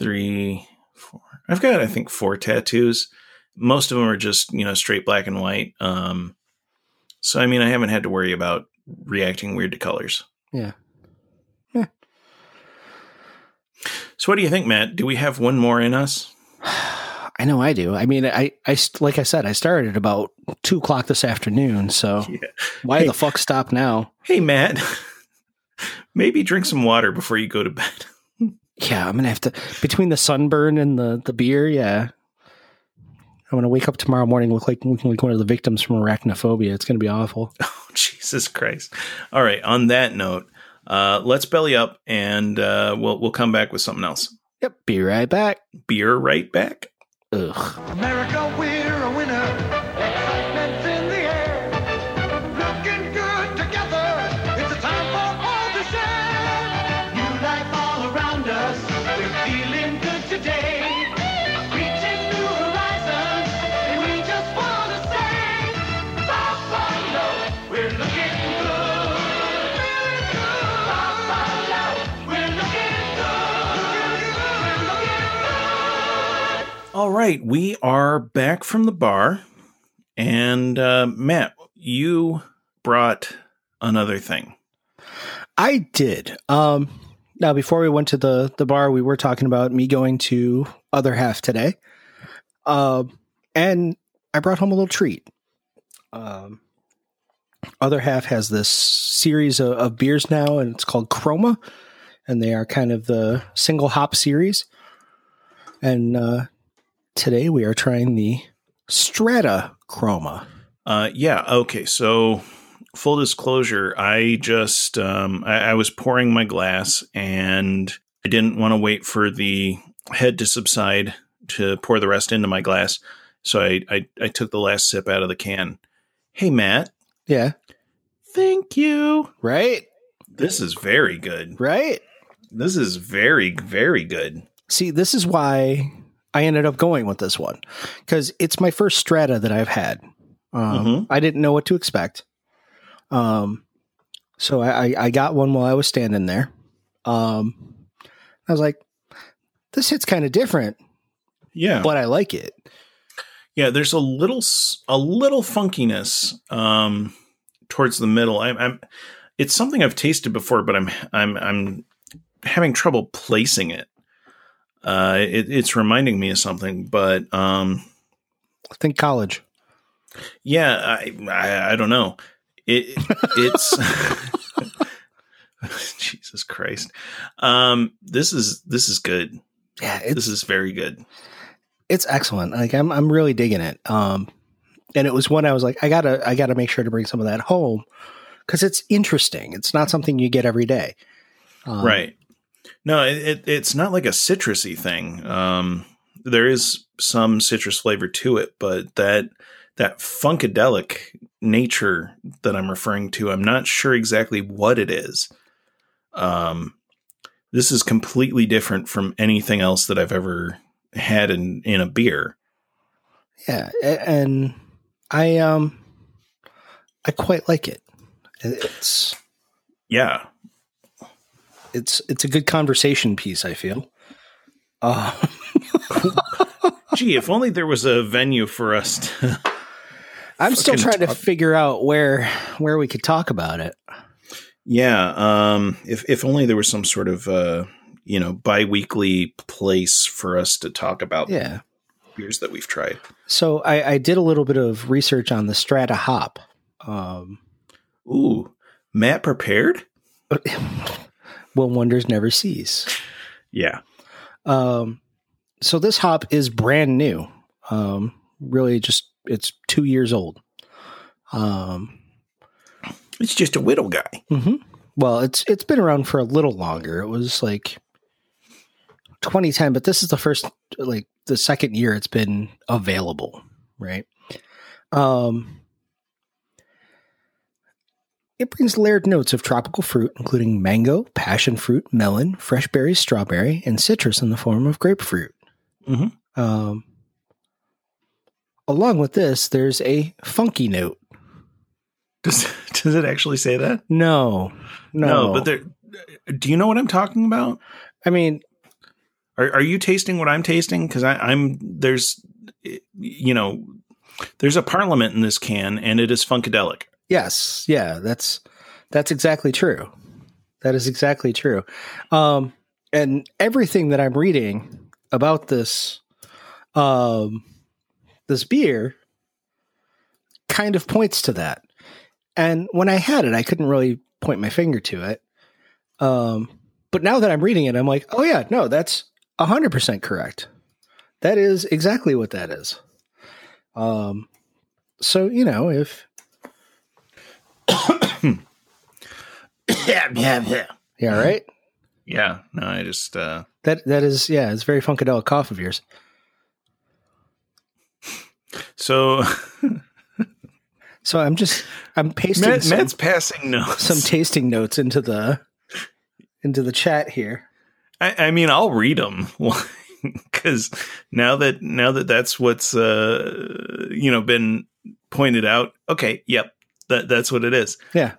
Speaker 1: three, four. I've got I think four tattoos. Most of them are just you know straight black and white. Um, so I mean, I haven't had to worry about reacting weird to colors.
Speaker 2: Yeah.
Speaker 1: So what do you think, Matt? Do we have one more in us? <sighs>
Speaker 2: I know I do. I mean, I, I, like I said, I started at about two o'clock this afternoon. So <laughs>
Speaker 1: Yeah.
Speaker 2: why
Speaker 1: Hey.
Speaker 2: the fuck stop now?
Speaker 1: Hey, Matt. <laughs> Maybe drink some water before you go to bed. <laughs>
Speaker 2: Yeah, I'm gonna have to between the sunburn and the the beer. Yeah, I'm gonna wake up tomorrow morning look like looking like one of the victims from arachnophobia. It's gonna be awful. <laughs>
Speaker 1: Oh, Jesus Christ. All right. On that note, uh, let's belly up and uh, we'll we'll come back with something else.
Speaker 2: Yep. Be right back.
Speaker 1: Beer right back.
Speaker 2: Ugh.
Speaker 4: America, we're a winner.
Speaker 1: Right, we are back from the bar, and uh, Matt, you brought another thing.
Speaker 2: I did. Um. Now, before we went to the the bar, we were talking about me going to other half today. Um, and I brought home a little treat. Um, other half has this series of, of beers now, and it's called Chroma, and they are kind of the single hop series. And uh, today we are trying the Strata Chroma.
Speaker 1: Uh, yeah, okay. So, full disclosure, I just um, I, I was pouring my glass, and I didn't want to wait for the head to subside to pour the rest into my glass. So I, I I took the last sip out of the can. Hey, Matt.
Speaker 2: Yeah,
Speaker 1: Thank you.
Speaker 2: right,
Speaker 1: This is very good.
Speaker 2: right.
Speaker 1: This is very very good.
Speaker 2: See, this is why I ended up going with this one because it's my first strata that I've had. Um,
Speaker 1: Mhm.
Speaker 2: I didn't know what to expect. Um, so I, I, I got one while I was standing there. Um, I was like, this hit's kind of different,
Speaker 1: Yeah.
Speaker 2: but I like it.
Speaker 1: Yeah, there's a little a little funkiness um, towards the middle. I'm, I'm it's something I've tasted before, but I'm I'm I'm having trouble placing it. Uh, it it's reminding me of something, but um,
Speaker 2: I think college.
Speaker 1: yeah, I, I I don't know. It it's <laughs> Jesus Christ. Um, this is this is good.
Speaker 2: Yeah, it's
Speaker 1: This is very good.
Speaker 2: it's excellent. Like I'm I'm really digging it. Um, and it was one I was like, I gotta I gotta make sure to bring some of that home because it's interesting. It's not something you get every day. Um,
Speaker 1: right no it, it, it's not like a citrusy thing. Um there is some citrus flavor to it but that that funkadelic nature that i'm referring to i'm not sure exactly what it is. Um this is completely different from anything else that i've ever had in in a beer.
Speaker 2: Yeah, and I um I quite like it. It's
Speaker 1: yeah
Speaker 2: it's it's a good conversation piece. I feel. Uh, <laughs>
Speaker 1: gee if only there was a venue for us to
Speaker 2: I'm still trying to figure out where where we could talk about it.
Speaker 1: Yeah, um, if if only there was some sort of uh, you know biweekly place for us to talk about
Speaker 2: Yeah.
Speaker 1: beers that we've tried.
Speaker 2: So I, I did a little bit of research on the Strata hop. Um,
Speaker 1: Ooh, Matt prepared? <laughs>
Speaker 2: will wonders never cease.
Speaker 1: Yeah,
Speaker 2: Um, so this hop is brand new. Um, really, just it's two years old. Um,
Speaker 1: it's just a whittle guy.
Speaker 2: Well, it's it's been around for a little longer. It was like 2010, but this is the first like the second year it's been available, right? Um it brings layered notes of tropical fruit, including mango, passion fruit, melon, fresh berries, strawberry, and citrus in the form of grapefruit.
Speaker 1: Mhm.
Speaker 2: Um, along with this, there's a funky note.
Speaker 1: Does <laughs> does it actually say that?
Speaker 2: No, no,
Speaker 1: but there. Do you know what I'm talking about?
Speaker 2: I mean,
Speaker 1: Are are you tasting what I'm tasting? Because I'm there's, you know, there's a parliament in this can, and it is funkadelic.
Speaker 2: Yes, yeah, that's that's exactly true. That is exactly true. Um, and everything that I'm reading about this, um, this beer, kind of points to that. And when I had it, I couldn't really point my finger to it. Um, but now that I'm reading it, I'm like, oh yeah, no, that's hundred percent correct. That is exactly what that is. Um, so you know, if
Speaker 1: Yeah, yeah, yeah.
Speaker 2: yeah, right.
Speaker 1: Yeah. No, I just. uh
Speaker 2: That that is yeah, it's very funkadelic cough of yours.
Speaker 1: So
Speaker 2: So I'm just I'm pasting
Speaker 1: Matt,
Speaker 2: some,
Speaker 1: Matt's passing notes.
Speaker 2: some tasting notes into the into the chat here.
Speaker 1: I, I mean, I'll read them because <laughs> now that now that that's what's uh you know been pointed out. Okay, yep, that that's what it is.
Speaker 2: Yeah,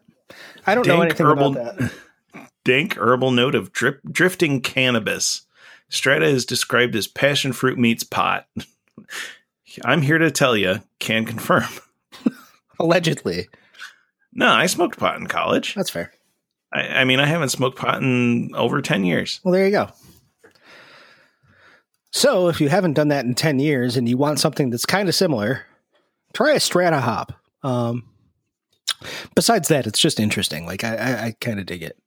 Speaker 2: I don't know
Speaker 1: Dank
Speaker 2: anything
Speaker 1: herbal-
Speaker 2: about that. <laughs>
Speaker 1: Dank herbal note of drip, drifting cannabis. Strata is described as passion fruit meets pot. <laughs> I'm here to tell you, can confirm. <laughs>
Speaker 2: Allegedly,
Speaker 1: No, I smoked pot in college.
Speaker 2: that's fair.
Speaker 1: I, I mean, I haven't smoked pot in over 10 years.
Speaker 2: Well, there you go. So if you haven't done that in ten years and you want something that's kind of similar, try a Strata hop. Um, besides that, it's just interesting. Like I, I, I kind of dig it.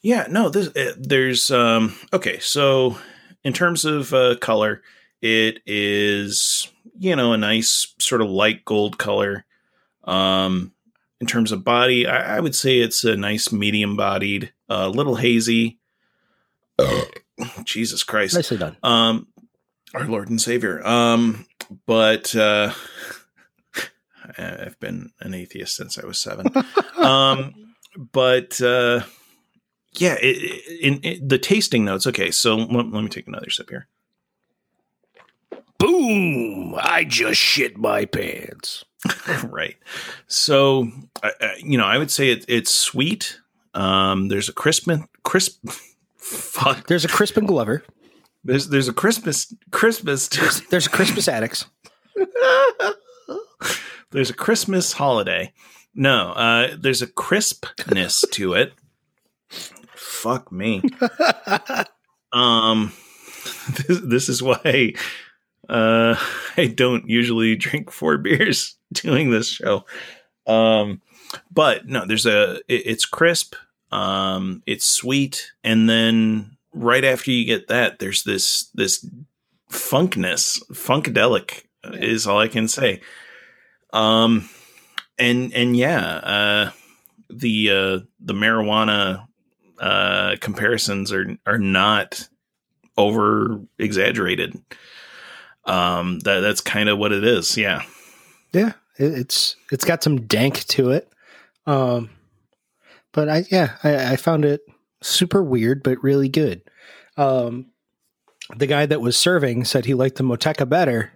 Speaker 1: Yeah, no, this, uh, there's, um, okay, so in terms of uh, color, it is, you know, a nice sort of light gold color. Um, in terms of body, I, I would say it's a nice medium bodied, a little hazy. <coughs> Jesus Christ.
Speaker 2: Nicely done.
Speaker 1: um our lord and savior um but uh i've been an atheist since i was seven <laughs> um but uh yeah it, it- in, in the tasting notes okay so let, let me take another sip here
Speaker 2: Boom! I just shit my pants. <laughs>
Speaker 1: right so I, I, you know i would say it, it's sweet um there's a crisp crisp <laughs> fuck
Speaker 2: There's a Crispin Glover.
Speaker 1: there's there's a christmas christmas to
Speaker 2: There's a Crispus Attucks.
Speaker 1: There's a Christmas holiday. No, uh, there's a crispness to it. Fuck me. <laughs> um, <laughs> this, this is why uh, I don't usually drink four beers <laughs> doing this show. Um, but no, there's a. It, it's crisp. Um, it's sweet, and then right after you get that, there's this this funkness, funkadelic is all I can say. Um, and and yeah, uh, the uh, the marijuana uh, comparisons are are not over exaggerated. Um, that that's kind of what it is. Yeah.
Speaker 2: Yeah, it, it's it's got some dank to it. Um, but I yeah, I, I found it super weird, but really good. Um, the guy that was serving said he liked the Motueka better.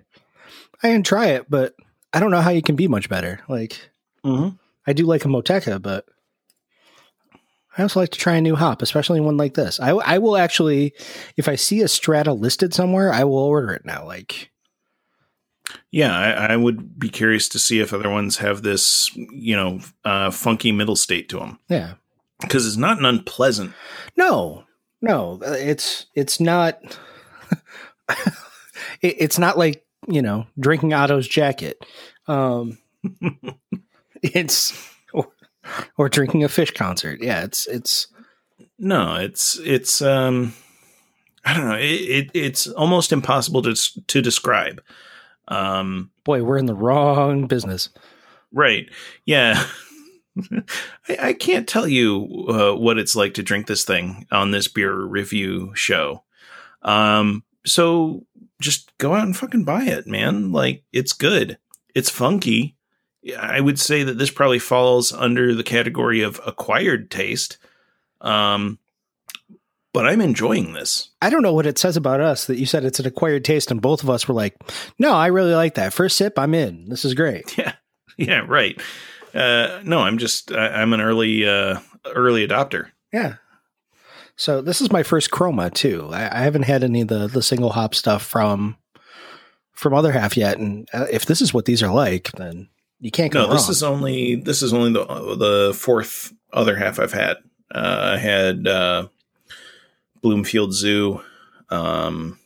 Speaker 2: I didn't try it, but I don't know how you can be much better. Like
Speaker 1: Mm-hmm.
Speaker 2: I do like a Motueka, but I also like to try a new hop, especially one like this. I I will actually, if I see a Strata listed somewhere, I will order it now. Like
Speaker 1: Yeah, I, I would be curious to see if other ones have this, you know, uh, funky middle state to them
Speaker 2: yeah,
Speaker 1: because it's not an unpleasant.
Speaker 2: No, no, uh, it's it's not. <laughs> it, it's not like you know drinking Otto's jacket. Um, <laughs> it's or, or drinking a fish concert. Yeah, it's it's
Speaker 1: No, it's it's um, I don't know. It, it it's almost impossible to to describe. Um,
Speaker 2: boy, we're in the wrong business.
Speaker 1: Right. Yeah. <laughs> I, I can't tell you uh, what it's like to drink this thing on this beer review show. Um, so just go out and fucking buy it, man. Like it's good. It's funky. I would say that this probably falls under the category of acquired taste. Um, but I'm enjoying this.
Speaker 2: I don't know what it says about us that you said it's an acquired taste, and both of us were like, "No, I really like that. First sip, I'm in. This is great." <laughs>
Speaker 1: Yeah, yeah, right. Uh, no, I'm just I, I'm an early uh, early adopter.
Speaker 2: Yeah. So this is my first chroma too. I, I haven't had any of the the single hop stuff from from other half yet, and uh, if this is what these are like, then you can't go
Speaker 1: No,
Speaker 2: wrong.
Speaker 1: this is only this is only the the fourth other half I've had. Uh, I had uh, Bloomfield Zoo, um,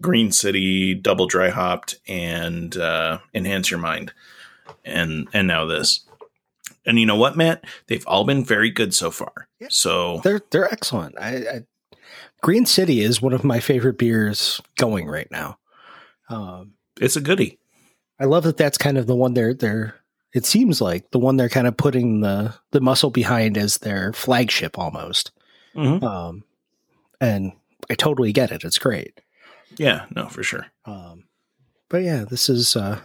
Speaker 1: Green City, double dry hopped, and uh, Enhance Your Mind, and and now this. And you know what, Matt? They've all been very good so far.
Speaker 2: Yeah.
Speaker 1: So
Speaker 2: they're they're excellent. I, I Green City is one of my favorite beers going right now. Um,
Speaker 1: it's a goodie.
Speaker 2: I love that that's kind of the one they're they're. It seems like the one they're kind of putting the the muscle behind as their flagship almost.
Speaker 1: Mhm.
Speaker 2: Um, and I totally get it. It's great.
Speaker 1: Yeah, no, for sure.
Speaker 2: Um, but yeah, this is. uh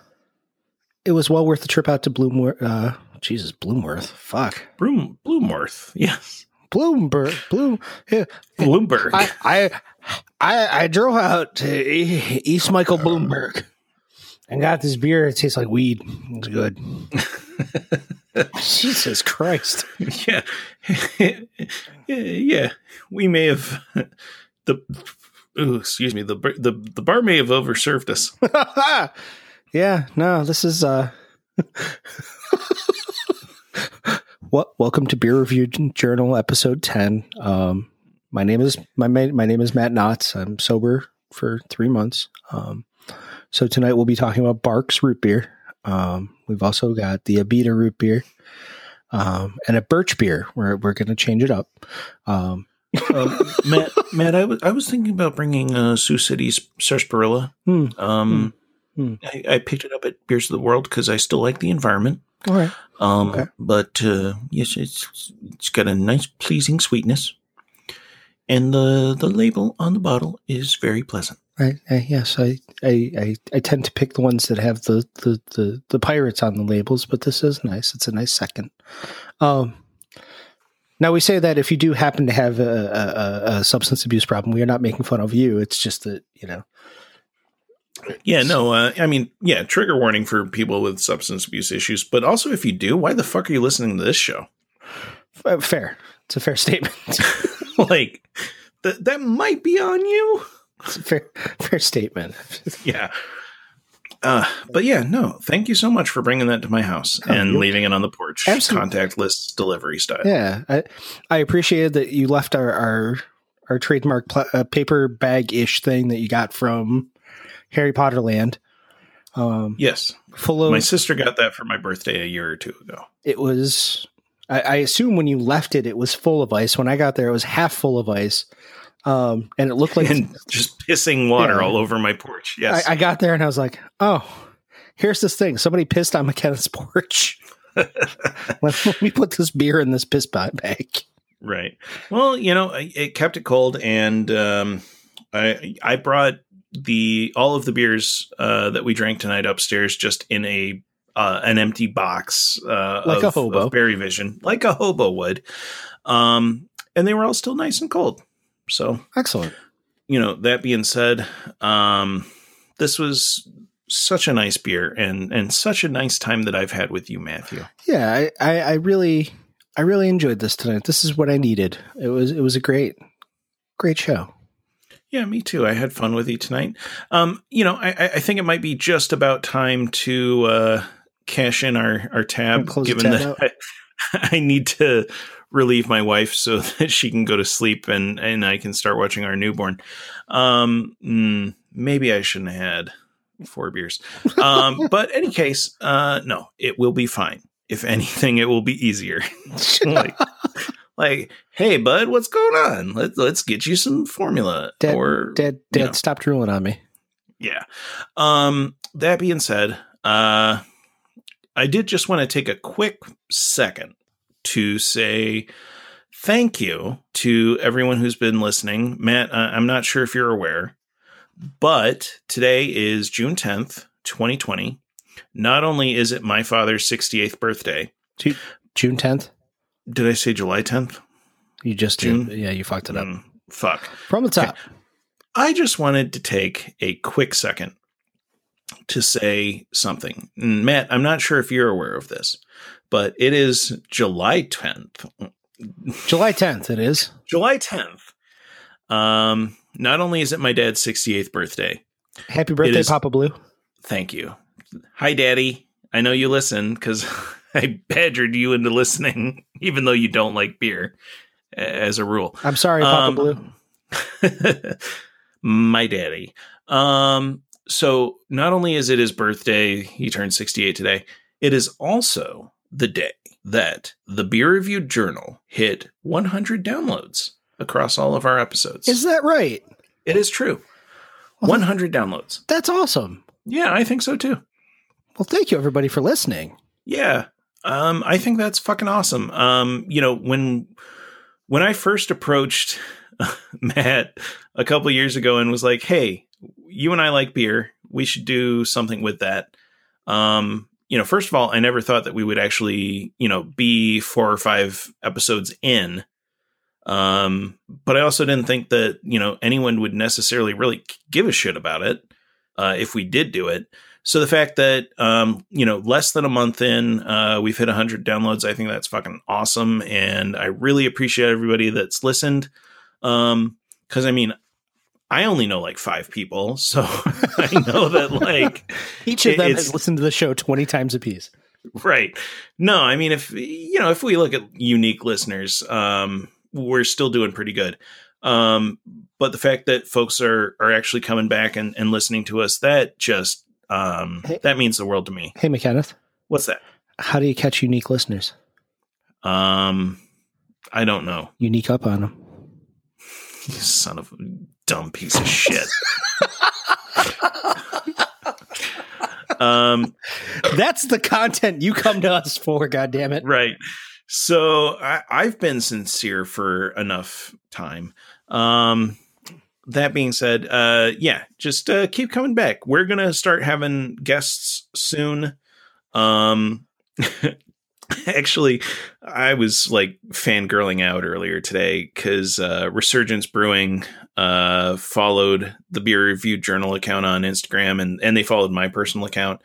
Speaker 2: It was well worth the trip out to Bloomworth. Uh, Jesus, Bloomworth. Fuck,
Speaker 1: Bloom Bloomworth. Yes.
Speaker 2: Bloomberg. Bloom. Yeah,
Speaker 1: Bloomberg.
Speaker 2: I, I I I drove out to East Michael Bloomberg and got this beer. It tastes like weed. It's good. <laughs> Jesus Christ.
Speaker 1: yeah. yeah, <laughs> yeah. We may have the ooh, excuse me, the the the bar may have overserved us. <laughs>
Speaker 2: yeah, no, this is uh What welcome to Beer Review Journal episode 10. Um my name is my my name is Matt Knotts. I'm sober for 3 months. Um so tonight we'll be talking about Barq's root beer. Um we've also got the Abita root beer. Um and a birch beer. We're we're going to change it up. Um <laughs>
Speaker 1: Um, Matt, Matt, I was I was thinking about bringing uh, Sioux City's sarsaparilla.
Speaker 2: Hmm.
Speaker 1: Um,
Speaker 2: Hmm.
Speaker 1: I, I picked it up at Beers of the World because I still like the environment.
Speaker 2: All right.
Speaker 1: Um,
Speaker 2: Okay.
Speaker 1: but uh, yes, it's it's got a nice, pleasing sweetness, and the the label on the bottle is very pleasant.
Speaker 2: I, I yes, I, I I I tend to pick the ones that have the, the the the pirates on the labels, but this is nice. It's a nice second. Um, now we say that if you do happen to have a, a- a substance abuse problem, we are not making fun of you. It's just that you know.
Speaker 1: Yeah, no, uh, I mean, yeah, trigger warning for people with substance abuse issues, but also if you do, why the fuck are you listening to this show?
Speaker 2: uh, Fair. It's a fair statement. <laughs> <laughs>
Speaker 1: like, th- that might be on you.
Speaker 2: it's a fair fair statement. <laughs>
Speaker 1: Yeah. Uh, but yeah, no, thank you so much for bringing that to my house and leaving it on the porch,
Speaker 2: Absolutely.
Speaker 1: contactless delivery style.
Speaker 2: Yeah, I I appreciated that you left our our our trademark pl- uh, paper bag ish thing that you got from Harry Potter Land. Um,
Speaker 1: Yes,
Speaker 2: full of
Speaker 1: my sister got that for my birthday a year or two ago.
Speaker 2: it was I, I assume when you left it it was full of ice when i got there it was half full of ice um and it looked like
Speaker 1: and <laughs> just pissing water
Speaker 2: Yeah.
Speaker 1: all over my porch. Yes.
Speaker 2: I, I got there and i was like oh here's this thing somebody pissed on <laughs> mckenna's porch let, <laughs> let me put this beer in this piss ba- bag
Speaker 1: Right. Well, you know, it kept it cold, and um, I I brought the all of the beers uh, that we drank tonight upstairs just in a uh, an empty box, uh,
Speaker 2: Like
Speaker 1: of,
Speaker 2: a hobo.
Speaker 1: of Berry Vision, like a hobo would, um, and they were all still nice and cold. So,
Speaker 2: excellent
Speaker 1: you know, that being said, um, this was such a nice beer and and such a nice time that I've had with you, Matthew.
Speaker 2: yeah I, I i really i really enjoyed this tonight this is what i needed it was it was a great great show
Speaker 1: Yeah, me too. I had fun with you tonight. Um, you know, I, I think it might be just about time to uh, cash in our our tab, given
Speaker 2: tab
Speaker 1: that I, <laughs> I need to relieve my wife so <laughs> that she can go to sleep and and I can start watching our newborn. Um, mm, maybe I shouldn't have had four beers. Um, <laughs> but any case, uh, no, it will be fine. If anything, it will be easier. like, like, hey, bud, what's going on? Let's let's get you some formula
Speaker 2: dad
Speaker 1: or
Speaker 2: dad
Speaker 1: you
Speaker 2: dad
Speaker 1: know.
Speaker 2: stop drooling on me
Speaker 1: Yeah. Um, that being said, uh, I did just want to take a quick second to say thank you to everyone who's been listening. Matt, uh, I'm not sure if you're aware, but today is June 10th, 2020. Not only is it my father's 68th birthday,
Speaker 2: june 10th
Speaker 1: did I say July 10th?
Speaker 2: you just
Speaker 1: June?
Speaker 2: did yeah you fucked it up
Speaker 1: Mm, fuck.
Speaker 2: From the top.
Speaker 1: I just wanted to take a quick second to say something. Matt, I'm not sure if you're aware of this, but it is July 10th.
Speaker 2: July 10th, it is.
Speaker 1: July 10th. Um, not only is it my dad's 68th birthday,
Speaker 2: Happy birthday,
Speaker 1: is-
Speaker 2: Papa Blue.
Speaker 1: thank you. Hi, Daddy. I know you listen because <laughs> <laughs> I badgered you into listening, <laughs> even though you don't like beer, as a rule.
Speaker 2: I'm sorry, Papa
Speaker 1: Um,
Speaker 2: Blue. <laughs>
Speaker 1: my daddy. Um, so not only is it his birthday, he turned 68 today, it is also the day that the Beer Review Journal hit 100 downloads across all of our episodes.
Speaker 2: Is that right?
Speaker 1: it is true. 100 downloads.
Speaker 2: That's awesome.
Speaker 1: Yeah, I think so too.
Speaker 2: Well, thank you, everybody, for listening.
Speaker 1: Yeah. Um, I think that's fucking awesome. Um, you know, when when I first approached <laughs> Matt a couple years ago and was like, "Hey, you and I like beer. We should do something with that." Um, you know, first of all, I never thought that we would actually, you know, be four or five episodes in. Um, but I also didn't think that, you know, anyone would necessarily really give a shit about it uh, if we did do it. So the fact that um, you know less than a month in, uh, we've hit 100 downloads. I think that's fucking awesome, and I really appreciate everybody that's listened. Um, because I mean, I only know like five people, so <laughs> I know that like <laughs>
Speaker 2: Each of them has listened to the show 20 times apiece.
Speaker 1: right. No, I mean if you know if we look at unique listeners, um, we're still doing pretty good. Um, but the fact that folks are are actually coming back and, and listening to us, that just um,
Speaker 2: Hey.
Speaker 1: that means the world to me.
Speaker 2: Hey, McKenneth,
Speaker 1: What's that?
Speaker 2: how do you catch unique listeners?
Speaker 1: Um, I don't know.
Speaker 2: Unique up on them.
Speaker 1: You son of a dumb piece of shit. <laughs> um,
Speaker 2: That's the content you come to us for, goddammit.
Speaker 1: right. So I, I've been sincere for enough time. Um, that being said, uh, yeah, just uh, keep coming back. We're gonna start having guests soon. Um, <laughs> actually, I was like fangirling out earlier today because uh, Resurgence Brewing uh, followed the Beer Review Journal account on Instagram, and and they followed my personal account.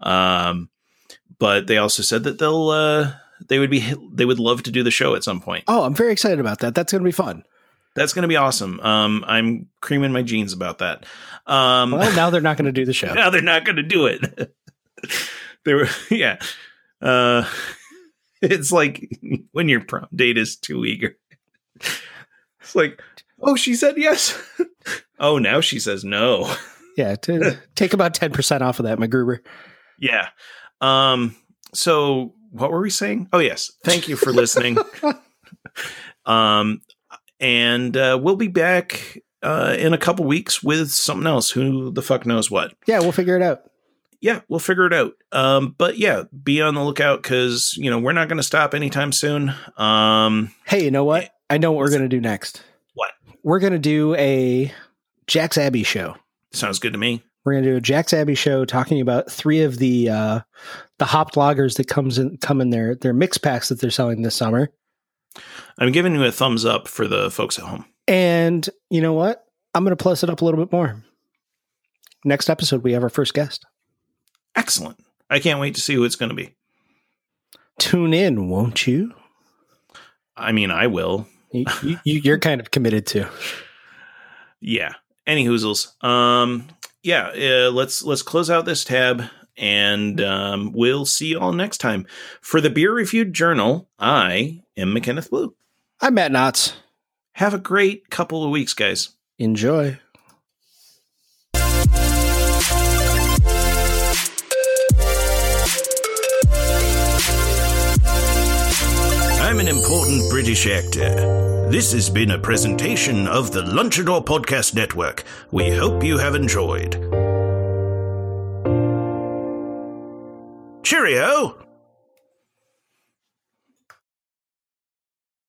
Speaker 1: Um, but they also said that they'll uh, they would be they would love to do the show at some point.
Speaker 2: Oh, I'm very excited about that. That's to be fun.
Speaker 1: That's going to be awesome. Um, I'm creaming my jeans about that. Um,
Speaker 2: Well, now they're not going to do the <laughs> show.
Speaker 1: now they're not going to do it. <laughs> they were, <laughs> yeah. Uh, it's like when your prom date is too eager. It's like, oh, she said yes. oh, now she says no.
Speaker 2: Yeah, to take about 10% off of that, McGruber.
Speaker 1: Yeah. Um. So what were we saying? Oh yes. Thank you for listening. um, and uh, we'll be back uh, in a couple weeks with something else. Who the fuck knows what?
Speaker 2: Yeah, we'll figure it out.
Speaker 1: yeah, we'll figure it out. Um, but yeah, be on the lookout because you know we're not going to stop anytime soon. Um,
Speaker 2: Hey, you know what? I know what we're going to do next.
Speaker 1: What?
Speaker 2: We're going to do a Jack's Abbey show.
Speaker 1: sounds good to me.
Speaker 2: We're going to do a Jack's Abbey show talking about three of the uh, the hopped lagers that comes in come in their their mix packs that they're selling this summer.
Speaker 1: I'm giving you a thumbs up for the folks at home.
Speaker 2: And you know what? I'm going to plus it up a little bit more. Next episode, we have our first guest.
Speaker 1: Excellent. I can't wait to see who it's going to be.
Speaker 2: Tune in, won't you?
Speaker 1: I mean, I will. <laughs>
Speaker 2: You, you, you're kind of committed to.
Speaker 1: Yeah. Any hoozles. Um, yeah. Uh, let's let's close out this tab, and um, we'll see you all next time for the Beer Reviewed Journal. I am McKenneth Blue.
Speaker 2: I'm Matt Knotts.
Speaker 1: Have a great couple of weeks, guys.
Speaker 2: Enjoy.
Speaker 1: I'm an important British actor. This has been a presentation of the Lunchador Podcast Network. We hope you have enjoyed. Cheerio!